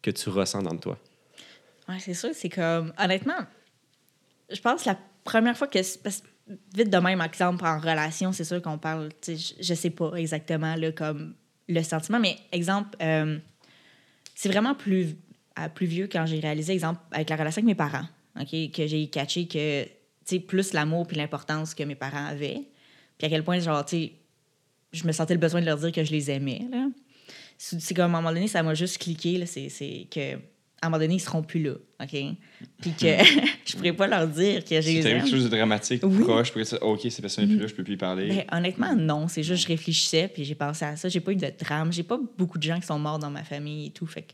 que tu ressens dans toi. Ouais, c'est sûr, c'est comme. Honnêtement, je pense la première fois que. parce vite de même, exemple, en relation, c'est sûr qu'on parle. Je, je sais pas exactement là, comme le sentiment, mais exemple, euh, c'est vraiment plus, plus vieux quand j'ai réalisé, exemple, avec la relation avec mes parents, OK, que j'ai catché que, tu plus l'amour puis l'importance que mes parents avaient, puis à quel point, genre, tu je me sentais le besoin de leur dire que je les aimais, là. C'est comme, à un moment donné, ça m'a juste cliqué, là, c'est que, à un moment donné, ils seront plus là, OK? Puis que je pourrais pas leur dire que j'ai Si t'as quelque chose de dramatique, Oui. proche, je pourrais dire, OK, cette personne n'est plus là, je peux plus y parler. Ben, honnêtement, non. C'est juste, je réfléchissais, puis j'ai pensé à ça. J'ai pas eu de drame. J'ai pas beaucoup de gens qui sont morts dans ma famille et tout. Fait que...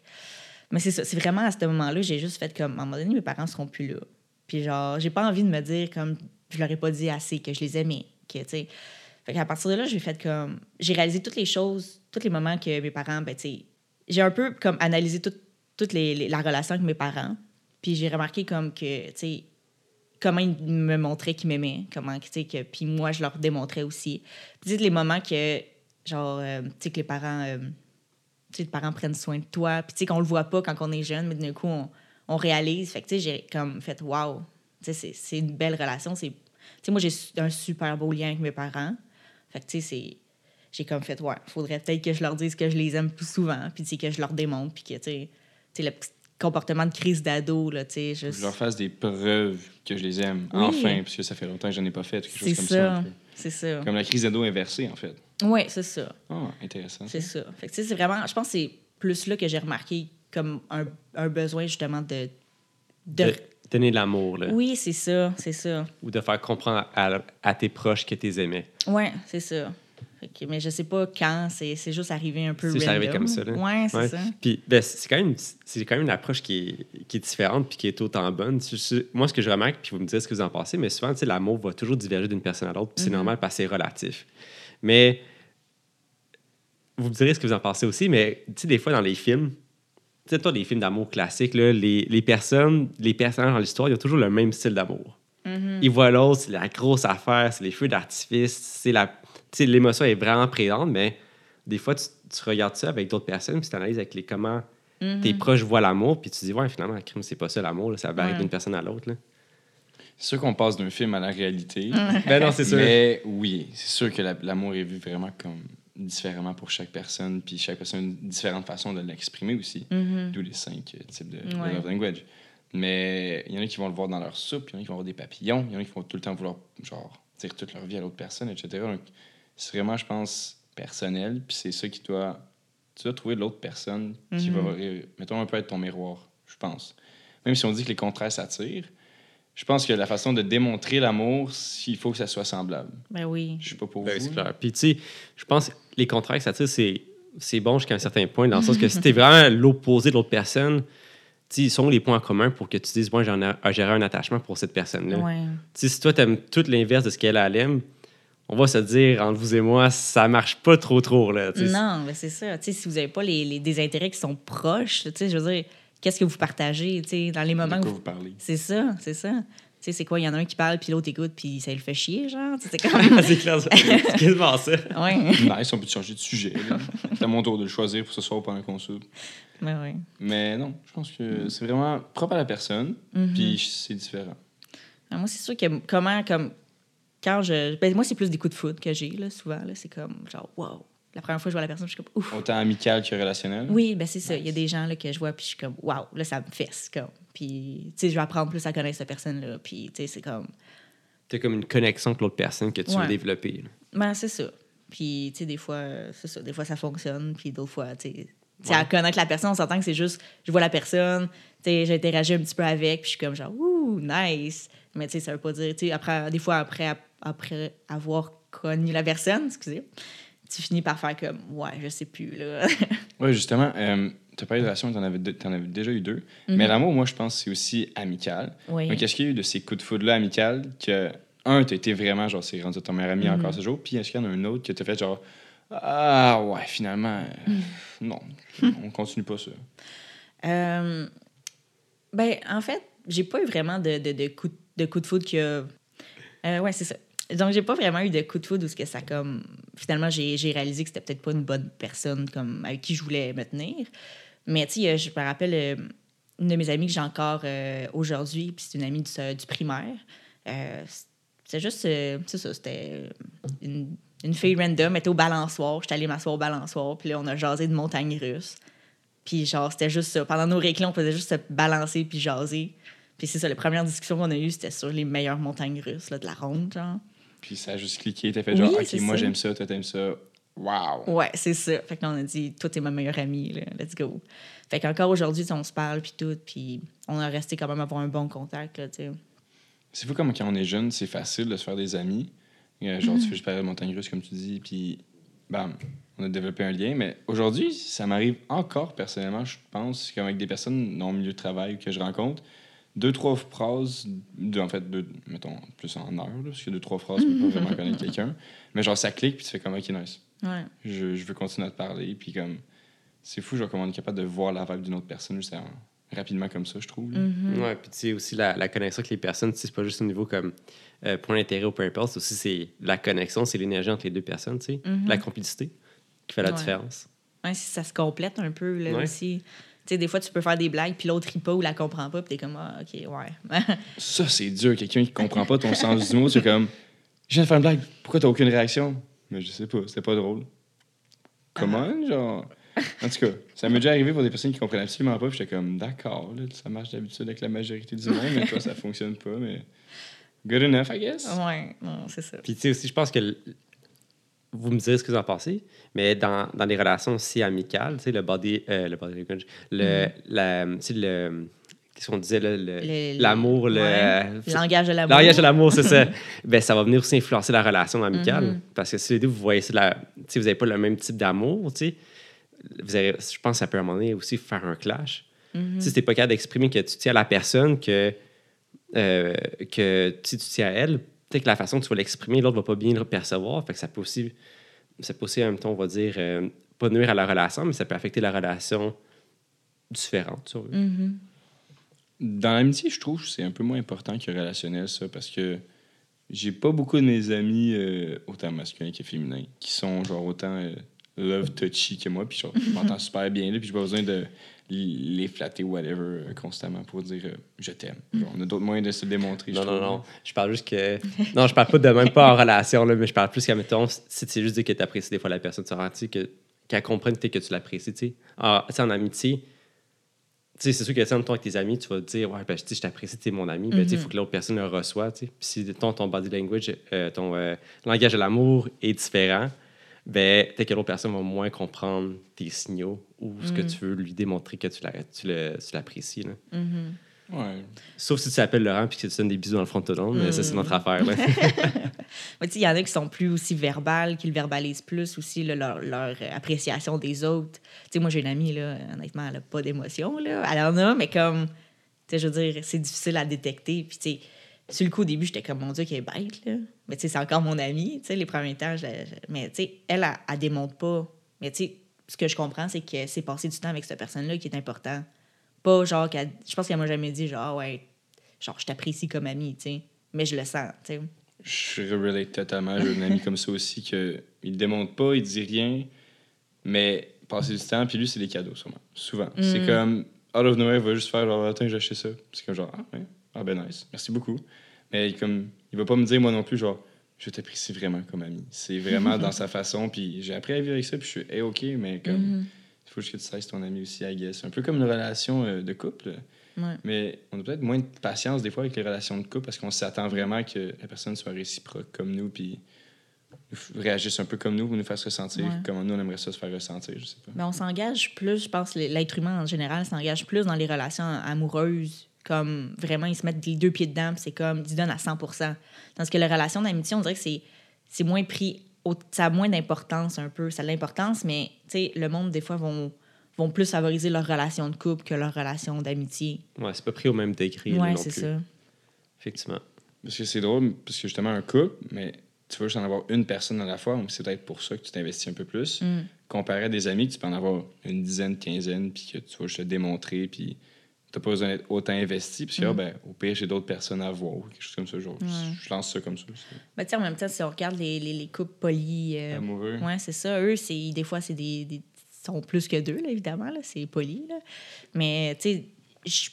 Mais c'est ça. C'est vraiment à ce moment-là, j'ai juste fait comme, à un moment donné, mes parents seront plus là. Puis genre, j'ai pas envie de me dire comme, je leur ai pas dit assez que je les aimais. Que, tu sais. Fait qu'à partir de là, j'ai fait comme, j'ai réalisé toutes les choses, tous les moments que mes parents, ben, tu sais, j'ai un peu comme analysé toute toute les, la relation avec mes parents. Puis j'ai remarqué comme que, tu comment ils me montraient qu'ils m'aimaient, comment, tu sais, que, puis moi, je leur démontrais aussi. Puis les moments que, genre, euh, tu sais, que les parents, euh, tu sais, les parents prennent soin de toi, puis tu sais, qu'on le voit pas quand on est jeune, mais d'un coup, on, on réalise. Fait que, tu sais, j'ai comme fait, waouh, tu sais, c'est- une belle relation. Tu sais, moi, j'ai un super beau lien avec mes parents. Fait que, tu sais, j'ai comme fait, ouais, faudrait peut-être que je leur dise que je les aime plus souvent, puis que je leur démontre, puis que, tu sais, le petit comportement de crise d'ado, là, tu sais, Que juste... je leur fasse des preuves que je les aime, Oui. enfin, parce que ça fait longtemps que je n'en ai pas fait, quelque chose C'est comme ça. un ça, peu. c'est ça. Comme la crise d'ado inversée, en fait. Oui, c'est ça, Ah, intéressant. c'est ça. Fait que, tu sais, c'est vraiment, je pense que c'est plus là que j'ai remarqué comme un, un besoin, justement, de... de... De donner de l'amour, là. Oui, c'est ça, c'est ça. Ou de faire comprendre à, à tes proches que tu les aimais. Ouais, c'est ça. Que- mais je sais pas quand, c'est c'est juste arrivé un peu C'est juste arrivé comme ça, là. Ouais, c'est Ouais. ça. Puis ben, c'est quand même c'est quand même une approche qui est, qui est différente puis qui est autant bonne. Moi, ce que je remarque, puis vous me direz ce que vous en pensez, mais souvent, tu sais, l'amour va toujours diverger d'une personne à l'autre, puis c'est Mhm. normal parce que c'est relatif. Mais vous me direz ce que vous en pensez aussi, mais tu sais, des fois, dans les films, tu sais, toi, les films d'amour classiques, là, les, les personnes, les personnages dans l'histoire, ils ont toujours le même style d'amour. Mhm. Ils voient l'autre, c'est la grosse affaire, c'est les feux d'artifice, c'est la. Tu sais, l'émotion est vraiment présente, mais des fois, tu, tu regardes ça avec d'autres personnes, puis tu analyses avec les comment Mhm. tes proches voient l'amour, puis tu te dis, ouais, finalement, crime, c'est pas ça l'amour, ça varie Ouais. d'une personne à l'autre. C'est sûr qu'on passe d'un film à la réalité. Ben non, c'est sûr. Mais oui, c'est sûr que la- l'amour est vu vraiment comme différemment pour chaque personne, puis chaque personne a une différente façon de l'exprimer aussi. Mhm. D'où les cinq euh, types de, de Ouais. love language. Mais il y en a qui vont le voir dans leur soupe, il y en a qui vont avoir des papillons, il y en a qui vont tout le temps vouloir genre, dire toute leur vie à l'autre personne, etc. Donc, c'est vraiment, je pense, personnel, puis c'est ça qui doit. Tu dois trouver l'autre personne qui Mhm. va, ré- mettons, un peu être ton miroir, je pense. Même si on dit que les contraires s'attirent, je pense que la façon de démontrer l'amour, il faut que ça soit semblable. Ben oui. Je sais pas pour Ben, vous. c'est clair. Puis, tu sais, je pense que les contraires tire, c'est, c'est bon jusqu'à un certain point, dans le sens que si t'es vraiment l'opposé de l'autre personne, tu sais, ils sont les points communs pour que tu dises, moi, j'en ai, j'aurais un attachement pour cette personne-là. Ouais. Tu sais, si toi, t'aimes tout l'inverse de ce qu'elle elle aime, on va se dire, entre vous et moi, ça marche pas trop, trop, là. Non, mais c'est ça. Tu sais, si vous n'avez pas les, les- des intérêts qui sont proches, tu sais, je veux dire, qu'est-ce que vous partagez, tu sais, dans les De moments quoi où... vous parlez. C'est ça, c'est ça. Tu sais, c'est quoi, il y en a un qui parle, puis l'autre écoute, puis ça le fait chier, genre. C'est comme... c'est clair, c'est quasiment ça. ouais. nice, on peut changer de sujet. là. C'est à mon tour de le choisir pour ce soir pendant qu'on soupe. Mais ouais. Mais non, je pense que c'est vraiment propre à la personne, Mhm. puis c'est différent. Ah, Moi, c'est sûr que comment, comme, quand je. Ben, moi, c'est plus des coups de foot que j'ai, là, souvent. Là, c'est comme, genre, wow. La première fois que je vois la personne, je suis comme, ouf. Autant amical que relationnel. Oui, ben c'est ça. Il y a des gens là, que je vois, puis je suis comme, waouh, là, ça me fesse. Comme. Puis, tu sais, je vais apprendre plus à connaître cette personne-là. Puis, tu sais, c'est comme, T'as comme une connexion avec l'autre personne que tu veux Ouais. développer. là. ben, c'est ça. Puis, tu sais, des fois, c'est ça. Des fois, ça fonctionne. Puis, d'autres fois, tu sais, tu sais, Ouais. à connaître la personne, on s'entend que c'est juste, je vois la personne, tu sais, j'ai interagi un petit peu avec, puis je suis comme, genre, ouh, nice. Mais, tu sais, ça veut pas dire, tu sais, après, des fois, après, après avoir connu la personne, excusez, tu finis par faire comme, ouais, je sais plus, là. Oui, justement, euh, tu as parlé de relation, tu en, avais deux- t'en avais déjà eu deux. Mais l'amour, moi, je pense c'est aussi amical. oui. Donc, est-ce qu'il y a eu de ces coups de foudre-là amicales que, un, tu été vraiment, genre, c'est rendu ton meilleur ami encore ce jour, puis est-ce qu'il y en a un autre que tu fait, genre, ah, ouais, finalement, euh, non, on continue pas ça. Euh, ben, en fait, j'ai pas eu vraiment de, de, de, coup, de coup de foudre que. Euh, ouais, c'est ça. Donc, j'ai pas vraiment eu de coup de foudre où que ça comme. Finalement, j'ai réalisé que c'était peut-être pas une bonne personne comme avec qui je voulais me tenir. Mais, tu sais, je me rappelle euh, une de mes amies que j'ai encore euh, aujourd'hui, puis c'est une amie du, primaire. Euh, c'était juste. euh, c'est ça, c'était une, une fille random, elle était au balançoire. J'étais allée m'asseoir au balançoire, puis là, on a jasé de montagne russe. Puis genre, c'était juste ça. Pendant nos réclés, on faisait juste se balancer puis jaser. Puis c'est ça, la première discussion qu'on a eue, c'était sur les meilleures montagnes russes là, de la ronde, genre. Puis ça a juste cliqué, t'as fait Oui, genre, OK, moi, j'aime ça, toi, t'aimes ça, Wow! Ouais, c'est ça. Fait que là, on a dit, toi, t'es ma meilleure amie, là. let's go. Fait qu'encore aujourd'hui, on se parle, puis tout, puis on a resté quand même avoir un bon contact, là, tu sais. C'est fou comme quand on est jeune, c'est facile de se faire des amis. Euh, genre, tu fais juste parler de montagne russe, comme tu dis, puis bam, on a développé un lien. Mais aujourd'hui, ça m'arrive encore personnellement, je pense, comme avec des personnes dans le milieu de travail que je rencontre, deux, trois phrases, deux, en fait, deux, mettons, plus en heure, là, parce que deux, trois phrases, tu peux pas vraiment connaître quelqu'un. Mais genre, ça clique, puis tu fais comme, ok, nice. Ouais. Je, je veux continuer à te parler, puis comme, c'est fou, genre, comment on est capable de voir la vibe d'une autre personne juste en- rapidement comme ça, je trouve. là. Mhm. Ouais, puis tu sais, aussi la, la connexion avec les personnes, tu sais, c'est pas juste au niveau comme euh, point d'intérêt ou peu importe, c'est aussi c'est la connexion, c'est l'énergie entre les deux personnes, tu sais, Mhm. la complicité qui fait la Ouais. différence. Ouais, si ça se complète un peu, là, Ouais. aussi. Tu sais, des fois, tu peux faire des blagues, puis l'autre, il pas ou la comprend pas, puis t'es comme, ah, OK, ouais. Ça, c'est dur. Quelqu'un qui comprend pas ton sens du mot, c'est comme, je viens de faire une blague, pourquoi t'as aucune réaction? Mais je sais pas, c'était pas drôle. Comment, genre? En tout cas, ça m'est déjà arrivé pour des personnes qui comprennent absolument pas, puis j'étais comme, d'accord, là, ça marche d'habitude avec la majorité du monde, mais toi, ça fonctionne pas, mais good enough, I guess. ouais, non, c'est ça. Puis tu sais aussi, je pense que vous me direz ce que vous en pensez, mais dans, dans les relations aussi amicales, tu sais, le body, euh, le body language, le, la, sais, le, qu'est-ce qu'on disait le- Le- l'amour, le, ouais. euh, Langage de l'amour. Langage de l'amour, c'est ça. Ben, ça va venir aussi influencer la relation amicale. Mhm. Parce que si les deux, vous voyez la- vous n'avez pas le même type d'amour, je pense que ça peut à un moment donné aussi faire un clash. Mhm. Si tu n'es pas capable d'exprimer que tu tiens à la personne, que, euh, que si tu tiens à elle, peut-être que la façon que tu vas l'exprimer, l'autre va pas bien le percevoir. Fait que ça peut aussi, ça peut aussi en même temps, on va dire, euh, pas nuire à la relation, mais ça peut affecter la relation différente. Mhm. Dans l'amitié, je trouve que c'est un peu moins important que relationnel, ça, parce que j'ai pas beaucoup de mes amis, euh, autant masculins que féminins, qui sont genre autant euh, love touchy que moi, puis genre, je m'entends super bien, là, puis j'ai pas besoin de les flatter, whatever, euh, constamment pour dire euh, je t'aime. Genre, On a d'autres moyens de se démontrer. je Non, non, trouve. non. Je parle juste que. Non, je parle pas de même pas en relation, là, mais je parle plus qu'à, mettons, si c'est juste dire que tu apprécies des fois la personne, tu sais, tu sais, que, qu'elle comprenne tu sais, que tu l'apprécies, tu sais. Ah, tu en amitié, tu sais, c'est sûr que, tu sais, mettons, avec tes amis, tu vas te dire, ouais, ben, tu sais, je t'apprécie, tu es mon ami. Ben, tu sais, il faut que l'autre personne le reçoive, tu sais. Puis si ton, ton body language, euh, ton euh, langage de l'amour est différent, ben, peut-être que l'autre personne va moins comprendre tes signaux ou ce que Mm. tu veux lui démontrer que tu, la, tu, le, tu l'apprécies, là. Mhm. Ouais. Sauf si tu t'appelles Laurent puis que tu te donnes des bisous dans le front de ton mais ça, c'est Mm. notre affaire. tu sais, il y en a qui sont plus aussi verbales, qui le verbalisent plus aussi, là, leur, leur appréciation des autres. Tu sais, moi, j'ai une amie, là, honnêtement, elle n'a pas d'émotion, là. Elle en a, mais comme, tu sais, je veux dire, c'est difficile à détecter. Puis, tu sais, sur le coup, au début, j'étais comme, mon Dieu, qu'elle est bête, là. Mais, tu sais, c'est encore mon amie, tu sais, les premiers temps. je la- je- Mais, tu sais, elle, elle, elle démontre pas. Mais, tu sais, ce que je comprends, c'est que c'est passer du temps avec cette personne-là qui est important. Pas genre, qu'elle- je pense qu'elle m'a jamais dit, genre, ouais, genre, je t'apprécie comme amie, tu sais. Mais je le sens, tu sais. Je relate totalement. J'ai un ami comme ça aussi que il démontre pas, il dit rien, mais passer du temps, puis lui, c'est des cadeaux, sûrement. Souvent. C'est Mm. comme, out of nowhere, il va juste faire genre, attends, j'ai acheté ça. C'est comme genre, ah, ouais, ah ben nice, merci beaucoup. Mais comme, il va pas me dire, moi non plus, genre, je t'apprécie vraiment comme ami. C'est vraiment dans sa façon, puis j'ai appris à vivre avec ça, puis je suis, hey, ok, mais comme, Mhm. il faut que tu saches ton ami aussi, I guess. Un peu comme une relation euh, de couple. Ouais. Mais on a peut-être moins de patience des fois avec les relations de couple parce qu'on s'attend vraiment que la personne soit réciproque comme nous puis nous f- réagisse un peu comme nous ou nous fasse ressentir Ouais. comment nous on aimerait ça se faire ressentir, je sais pas. Mais on s'engage plus, je pense, l'être humain en général s'engage plus dans les relations amoureuses. Comme vraiment, ils se mettent les deux pieds dedans, puis c'est comme, ils donnent à 100 Tandis que les relations d'amitié, on dirait que c'est c'est moins pris, au- ça a moins d'importance un peu. Ça a de l'importance, mais tu sais, le monde, des fois, vont, vont plus favoriser leur relation de couple que leur relation d'amitié. Ouais, c'est pas pris au même degré. là, Ouais, non c'est ça. Effectivement. Parce que c'est drôle parce que justement un couple, mais tu veux juste en avoir une personne à la fois, donc c'est peut-être pour ça que tu t'investis un peu plus. Mm. Comparé à des amis, tu peux en avoir une dizaine, quinzaine, puis que tu vas juste te démontrer, puis t'as pas besoin d'être autant investi, puis ah, Mm. ben, au pire, j'ai d'autres personnes à voir, ou quelque chose comme ça. Genre, Ouais. Je lance ça comme ça. Ben, en même temps, si on regarde les, les, les couples polis, euh, Amoureux. Ouais, c'est ça. Eux, c'est, des fois, c'est des, des- sont plus que deux, là, évidemment. Là, c'est poli. Là. Mais, tu sais,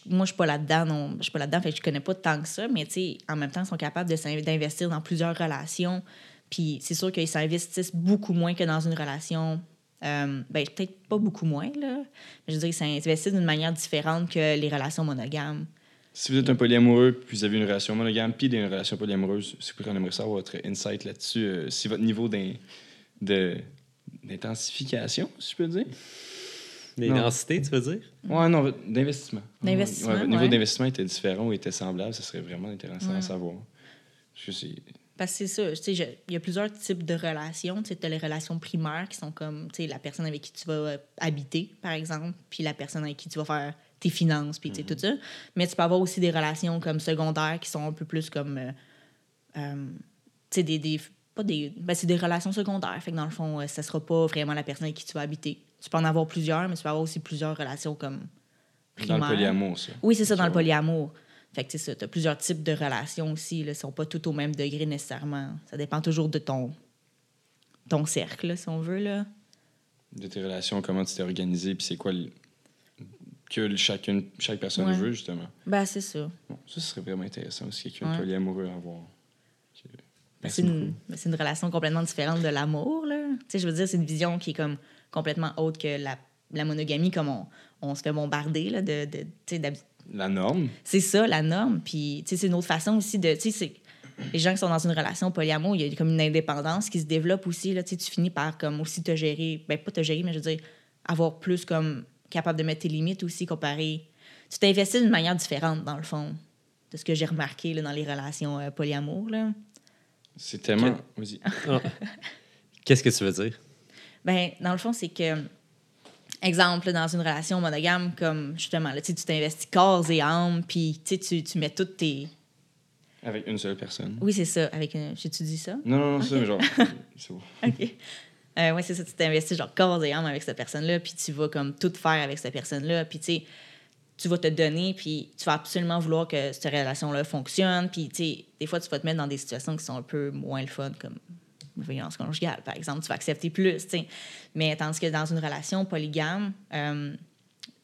moi, je suis pas là-dedans. Non, je suis pas là-dedans, fait que je connais pas tant que ça. Mais, tu sais, en même temps, ils sont capables d'investir dans plusieurs relations. Puis, c'est sûr qu'ils s'investissent beaucoup moins que dans une relation. Euh, ben, peut-être pas beaucoup moins, là. Mais je veux dire, ils s'investissent d'une manière différente que les relations monogames. Si vous êtes un polyamoureux, puis vous avez une relation monogame, puis une relation polyamoureuse, c'est pour qu'on aimerait savoir votre insight là-dessus. euh, si votre niveau d'intensification, si je peux dire. Densités, tu veux dire? Ouais, non, d'investissement. D'investissement, Ouais, votre niveau ouais. d'investissement était différent ou était semblable, ça serait vraiment intéressant Ouais. à savoir. Je sais. Parce que c'est ça, il y a plusieurs types de relations. Tu as les relations primaires qui sont comme, la personne avec qui tu vas euh, habiter, par exemple, puis la personne avec qui tu vas faire tes finances, puis sais, tout ça. Mais tu peux avoir aussi des relations comme secondaires qui sont un peu plus comme, euh, euh, tu sais, des, des, pas des, ben, c'est des relations secondaires. Fait que dans le fond, ça sera pas vraiment la personne avec qui tu vas habiter. Tu peux en avoir plusieurs, mais tu peux avoir aussi plusieurs relations comme Dans primaires. le polyamour, ça. Oui, c'est ça, dans le polyamour. Fait que c'est ça, tu as plusieurs types de relations aussi. Ils ne sont pas tous au même degré nécessairement. Ça dépend toujours de ton, ton cercle, là, si on veut. Là. De tes relations, comment tu t'es organisé, puis c'est quoi le- que chacune, chaque personne Ouais. veut, justement. Ben, c'est ça. Bon, ça, ce serait vraiment intéressant aussi, quelqu'un Ouais. de polyamoureux à voir. Ben, c'est une, ben, c'est une relation complètement différente de l'amour. là. Tu sais, je veux dire, c'est une vision qui est comme complètement autre que la, la monogamie, comme on, on se fait bombarder. Là, de, tu sais, La norme, c'est ça, la norme. Puis, tu sais, c'est une autre façon aussi de. Tu sais, c'est- les gens qui sont dans une relation polyamour, il y a comme une indépendance qui se développe aussi. Là, tu finis par comme aussi te gérer. Ben, pas te gérer, mais je veux dire, avoir plus comme capable de mettre tes limites aussi comparé. Tu t'investis d'une manière différente, dans le fond, de ce que j'ai remarqué là, dans les relations euh, polyamour. Là. c'est tellement. Vas-y. Ah. Qu'est-ce que tu veux dire? Ben, dans le fond, c'est que, exemple, là, dans une relation monogame, comme justement, là, tu t'investis corps et âme, puis tu tu, mets toutes tes. Avec une seule personne. Oui, c'est ça. Avec. J'ai-tu dit ça? Non, non, non, ça, mais genre. c'est bon. OK. Euh, oui, c'est ça. Tu t'investis genre corps et âme avec cette personne-là, puis tu vas comme tout faire avec cette personne-là, puis tu sais, tu vas te donner, puis tu vas absolument vouloir que cette relation-là fonctionne, puis tu sais, des fois, tu vas te mettre dans des situations qui sont un peu moins le fun, comme violence conjugale, par exemple. Tu vas accepter plus, tu sais. Mais tandis que dans une relation polygame, euh,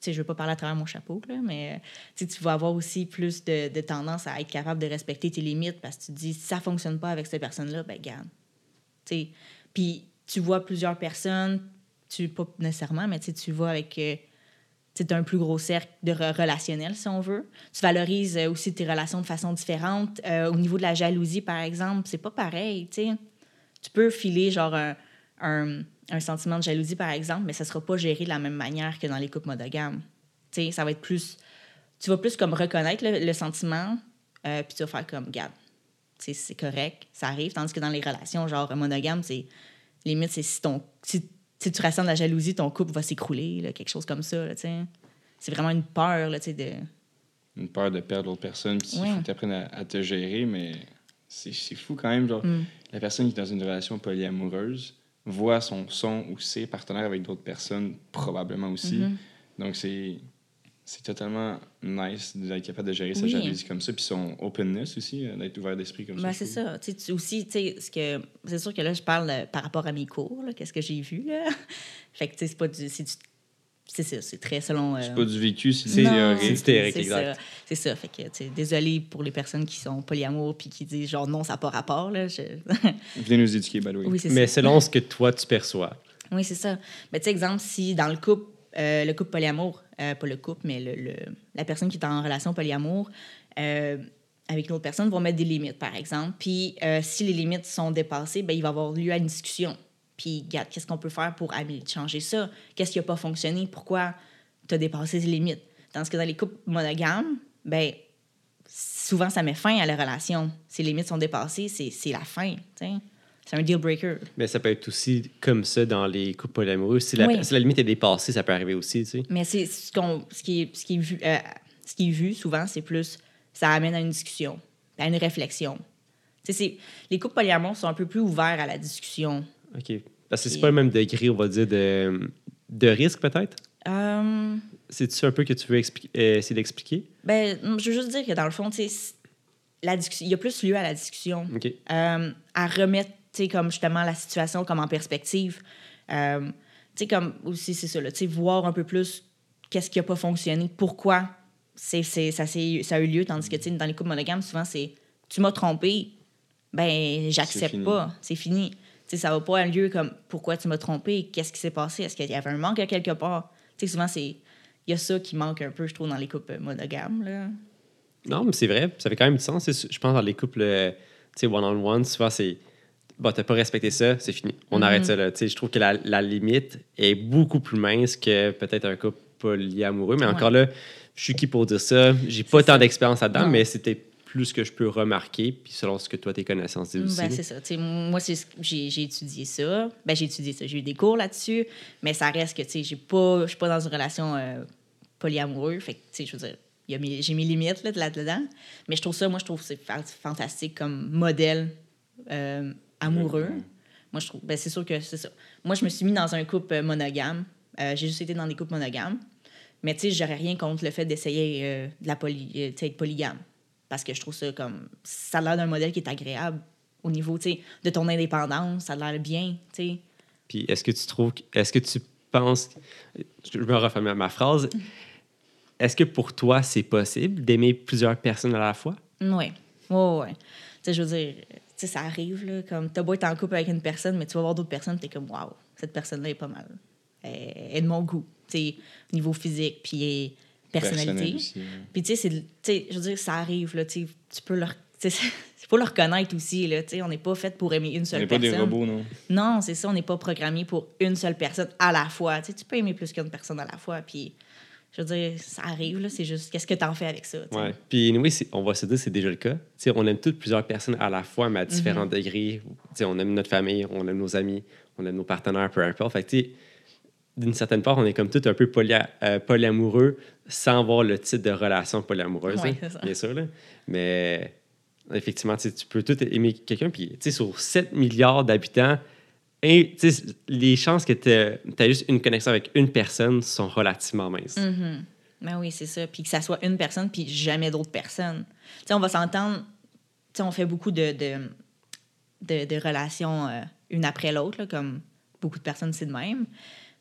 je veux pas parler à travers mon chapeau, là, mais euh, tu vas avoir aussi plus de, tendance à être capable de respecter tes limites parce que tu te dis, si ça fonctionne pas avec cette personne-là, ben garde. Puis tu vois plusieurs personnes, tu pas nécessairement, mais tu vois avec euh, as un plus gros cercle relationnel, si on veut. Tu valorises euh, aussi tes relations de façon différente. Euh, au niveau de la jalousie, par exemple, c'est pas pareil, tu sais. Tu peux filer genre un, un, un sentiment de jalousie, par exemple, mais ça sera pas géré de la même manière que dans les couples monogames. Tu sais, ça va être plus... Tu vas plus comme reconnaître le, le sentiment, euh, puis tu vas faire comme, garde, c'est correct, ça arrive. Tandis que dans les relations, genre monogames, c'est limite, c'est si ton... Si, si tu ressens de la jalousie, ton couple va s'écrouler, quelque chose comme ça, là, tu sais. C'est vraiment une peur, là, tu sais, de... Une peur de perdre l'autre personne, puis il Ouais. faut que tu apprennes à, à te gérer, mais c'est c'est fou quand même. Genre, Mm. La personne qui est dans une relation polyamoureuse voit son, son ou ses partenaires avec d'autres personnes, probablement aussi. Mhm. Donc, c'est. C'est totalement nice d'être capable de gérer sa jalousie comme ça, puis son openness aussi, euh, d'être ouvert d'esprit comme Ben, ça. c'est ça. Tu sais, tu- aussi, ce que... C'est sûr que là, je parle euh, par rapport à mes cours, qu'est-ce que j'ai vu, là? fait que, tu sais, c'est pas du... Du... C'est ça, c'est très selon... euh, C'est pas du vécu, c'est théorique. c'est ça. C'est ça. Fait que, tu sais, désolé pour les personnes qui sont polyamour puis qui disent genre non, ça n'a pas rapport. Là. Je- Venez nous éduquer, way. oui, c'est Mais ça. selon ce que toi, tu perçois. Oui, c'est ça. Mais tu sais, exemple, si dans le couple, euh, le couple polyamour, euh, pas le couple, mais le, le- la personne qui est en relation polyamour, euh, avec une autre personne, vont mettre des limites, par exemple. Puis euh, si les limites sont dépassées, ben, il va y avoir lieu à une discussion. Puis, regarde, qu'est-ce qu'on peut faire pour changer ça? Qu'est-ce qui n'a pas fonctionné? Pourquoi tu as dépassé ces limites? Tandis que dans les couples monogames, ben, souvent, ça met fin à la relation. Si les limites sont dépassées, c'est c'est la fin. tu sais. C'est un deal breaker. Mais ça peut être aussi comme ça dans les couples polyamoureux. Si la, Oui. si la limite est dépassée, ça peut arriver aussi, tu sais. Mais c'est ce, qu'on- ce, qui est, ce, qui est vu, euh, ce qui est vu souvent, c'est plus ça amène à une discussion, à une réflexion. Tu sais, les couples polyamoureux sont un peu plus ouverts à la discussion. OK. Parce que c'est Et- pas le même degré, on va dire, de, de risque, peut-être? Euh, C'est-tu un peu que tu veux euh, essayer d'expliquer? ben, je veux juste dire que dans le fond, la il y a plus lieu à la discussion, euh, à remettre, comme justement la situation comme en perspective. Euh, tu sais, comme aussi, c'est ça, tu sais, voir un peu plus qu'est-ce qui n'a pas fonctionné, pourquoi c'est, ça, ça a eu lieu, tandis que, tu sais, dans les couples monogames, souvent, c'est tu m'as trompé, ben, j'accepte pas, c'est fini. Sais, ça va pas avoir lieu comme pourquoi tu m'as trompé, qu'est-ce qui s'est passé, est-ce qu'il y avait un manque à quelque part? Tu sais, souvent, c'est. Il y a ça qui manque un peu, je trouve, dans les couples monogames. Là. Non, mais c'est vrai, ça fait quand même du sens. Je pense dans les couples, euh, tu sais, one-on-one, souvent, c'est bon, t'as pas respecté ça, c'est fini. On Mhm. arrête ça, là. Je trouve que la, la limite est beaucoup plus mince que peut-être un couple polyamoureux. Mais Ouais. encore là, je suis qui pour dire ça? J'ai pas tant d'expérience là-dedans, mais c'était plus ce que je peux remarquer, puis selon ce que toi, tes connaissances disent aussi. Ben, c'est ça. Moi, c'est ce j'ai étudié ça. Ben, j'ai étudié ça. J'ai eu des cours là-dessus. Mais ça reste que, tu sais, pas- je suis pas dans une relation euh, polyamoureuse. Fait que, tu sais, je veux dire, j'ai mes limites là, là-dedans. Mais je trouve ça, moi, je trouve que c'est fa- fantastique comme modèle euh, amoureux. Moi, je trouve, ben, c'est sûr que c'est ça. Moi, je me suis mis dans un couple euh, monogame. Euh, j'ai juste été dans des couples monogames. Mais, tu sais, j'aurais rien contre le fait d'essayer euh, de la poly, euh, être polygame. Parce que je trouve ça comme. Ça a l'air d'un modèle qui est agréable au niveau, de ton indépendance. Ça a l'air bien, tu sais. Puis est-ce que tu trouves, est-ce que tu penses, je me refais ma, ma phrase, est-ce que pour toi, c'est possible d'aimer plusieurs personnes à la fois? Oui. Oui, oui. Tu sais, je veux dire, tu sais, ça arrive, là. Comme, t'as beau être en couple avec une personne, mais tu vas voir d'autres personnes, t'es comme, waouh, cette personne-là est pas mal. Elle elle est de mon goût, tu sais, au niveau physique, puis personnalité. Personnel aussi, ouais. Puis, tu sais, c'est- tu sais, je veux dire, ça arrive, là, tu sais, tu peux leur. tu sais, Il faut le reconnaître aussi, là, tu sais, on n'est pas fait pour aimer une On seule n'est pas personne. des robots, non? Non, c'est ça, on n'est pas programmé pour une seule personne à la fois. Tu sais, tu peux aimer plus qu'une personne à la fois, puis je veux dire, ça arrive, là, c'est juste, qu'est-ce que t'en fais avec ça, tu? Ouais. Puis, anyway, on va se dire c'est déjà le cas. Tu sais, on aime toutes plusieurs personnes à la fois, mais à différents Mhm. degrés. Tu sais, on aime notre famille, on aime nos amis, on aime nos partenaires, peu importe. Fait que, tu sais, d'une certaine part, on est comme tout un peu euh, polyamoureux sans avoir le type de relation polyamoureuse, Ouais, hein, bien sûr. là. Mais effectivement, tu peux tout aimer quelqu'un. Puis, sur 7 milliards d'habitants, et, les chances que tu as juste une connexion avec une personne sont relativement minces. Ben oui, c'est ça. Puis que ça soit une personne, puis jamais d'autres personnes. On va s'entendre. On fait beaucoup de, de, de, de relations euh, une après l'autre, comme beaucoup de personnes, c'est de même.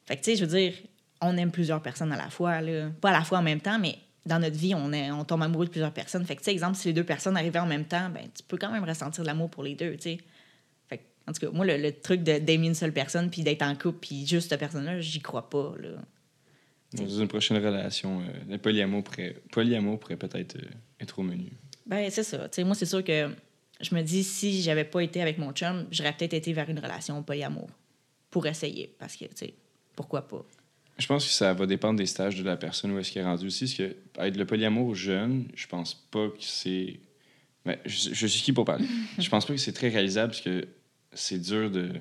Fait que, tu sais, je veux dire, on aime plusieurs personnes à la fois, là. Pas à la fois en même temps, mais dans notre vie, on, est, on tombe amoureux de plusieurs personnes. Fait que, tu sais, exemple, si les deux personnes arrivaient en même temps, ben, tu peux quand même ressentir de l'amour pour les deux, tu sais. Fait que, en tout cas, moi, le, le truc d'aimer une seule personne, puis d'être en couple, puis juste cette personne-là, j'y crois pas, là. Dans une prochaine relation, euh, le polyamour pourrait, polyamour pourrait peut-être euh, être au menu. Ben, c'est ça. Tu sais, moi, c'est sûr que je me dis, si j'avais pas été avec mon chum, j'aurais peut-être été vers une relation polyamour pour essayer. Parce que, tu sais, pourquoi pas? Je pense que ça va dépendre des stages de la personne où est-ce qu'elle est rendue aussi. Parce que être le polyamour jeune, je pense pas que c'est. Ben, je, je suis qui pour parler? je pense pas que c'est très réalisable parce que c'est dur de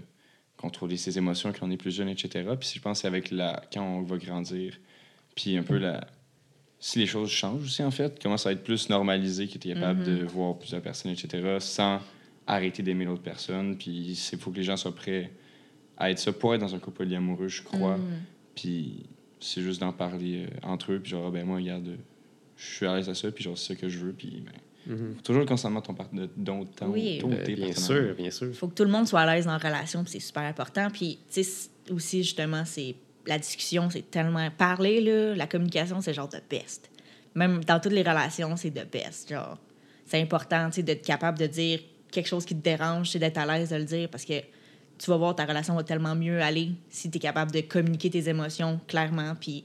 contrôler ses émotions quand on est plus jeune, etc. Puis je pense que c'est avec la quand on va grandir, puis un peu la si les choses changent aussi en fait, commence à être plus normalisé, que tu es capable de voir plusieurs personnes, etc. sans arrêter d'aimer l'autre personne. Puis il faut que les gens soient prêts à être ça pour être dans un couple polyamoureux, je crois. Puis c'est juste d'en parler euh, entre eux. Puis genre, ah, ben moi, regarde, euh, je suis à l'aise à ça. Puis genre, c'est ça que je veux. Puis ben, Mhm. faut toujours de ton partenaire, dont ton, Oui. ton- Ben, tes bien sûr, bien sûr. Il faut que tout le monde soit à l'aise dans la relation, puis c'est super important. Puis, tu sais, aussi, justement, c'est la discussion, c'est tellement. Parler, là, la communication, c'est genre de best. Même dans toutes les relations, c'est de best. Genre, c'est important, tu sais, d'être capable de dire quelque chose qui te dérange, c'est d'être à l'aise de le dire parce que tu vas voir, ta relation va tellement mieux aller si tu es capable de communiquer tes émotions clairement, puis,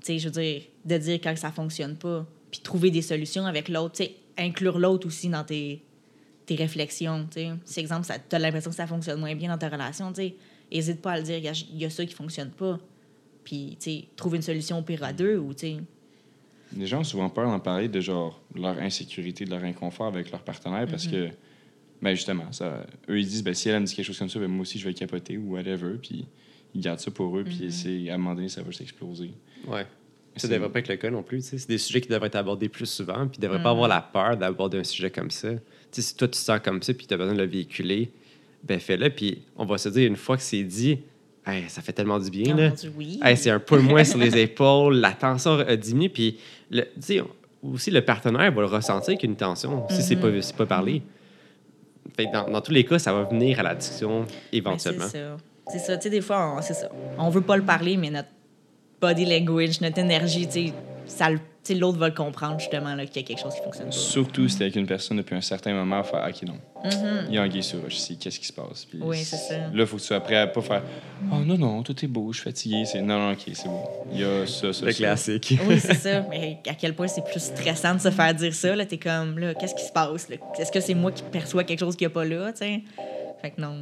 tu sais, je veux dire, de dire quand ça fonctionne pas, puis trouver des solutions avec l'autre, tu sais, inclure l'autre aussi dans tes, tes réflexions, tu sais. Si, exemple, tu as l'impression que ça fonctionne moins bien dans ta relation, tu sais, hésite pas à le dire, il y y, a ça qui fonctionne pas. Puis, tu sais, trouve une solution au pire à deux ou, tu sais. Les gens ont souvent peur d'en parler de genre leur insécurité, de leur inconfort avec leur partenaire parce Mhm. que, ben justement, ça, eux ils disent, ben si elle me dit quelque chose comme ça, ben moi aussi je vais capoter ou whatever. Puis ils gardent ça pour eux. Puis c'est à un moment donné, ça va s'exploser. Ouais. Ça C'est- devrait pas être le cas non plus. tu sais. C'est des sujets qui devraient être abordés plus souvent, puis ne devraient Mm. pas avoir la peur d'aborder un sujet comme ça. Tu sais, si toi, tu te sens comme ça, puis tu as besoin de le véhiculer, ben fais-le. Puis on va se dire, une fois que c'est dit, Hey, ça fait tellement du bien. Là. oui. Hey, c'est un peu moins sur les épaules, la tension a diminué, puis le, tu sais, aussi le partenaire va le ressentir qu'une tension, si c'est pas, c'est pas parlé. Fait que dans, dans tous les cas, ça va venir à la discussion Ben, éventuellement. c'est ça. C'est ça. Tu sais, des fois, on- c'est ça. On veut pas le parler, mais notre body language, notre énergie, tu sais, ça le- l'autre va le comprendre, justement, là, qu'il y a quelque chose qui fonctionne pas. Surtout si t'es avec une personne depuis un certain moment, faire OK, non. Il y a un gay sur roche ici, qu'est-ce qui se passe? Puis Oui, c'est ça. Là, il faut que tu sois prêt à pas faire Oh non, non, tout est beau, je suis fatigué. C'est Non, non, OK, c'est bon. Il y a ça, ça, Le ça. classique. Oui, c'est ça. Mais à quel point c'est plus stressant de se faire dire ça. Là, t'es comme, là, qu'est-ce qui se passe? là? Est-ce que c'est moi qui perçois quelque chose qu'il n'y a pas là? tu sais? Fait que non.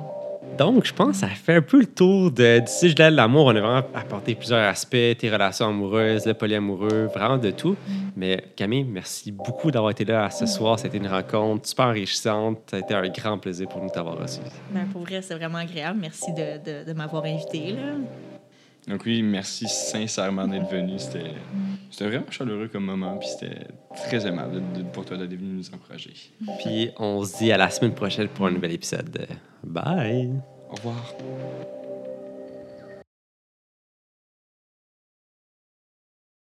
Donc, je pense que ça fait un peu le tour de, du sujet de l'amour. On a vraiment apporté plusieurs aspects, tes relations amoureuses, le polyamoureux, vraiment de tout. Mais Camille, merci beaucoup d'avoir été là ce soir. C'était une rencontre super enrichissante. Ça a été un grand plaisir pour nous d'avoir reçu. Ben, pour vrai, c'est vraiment agréable. Merci de, de, de m'avoir invité. Là. Donc oui, merci sincèrement d'être venu. C'était c'était vraiment chaleureux comme moment, puis c'était très aimable de- pour toi d'être venu nous encourager. Puis, on se dit à la semaine prochaine pour un nouvel épisode. Bye! Au revoir.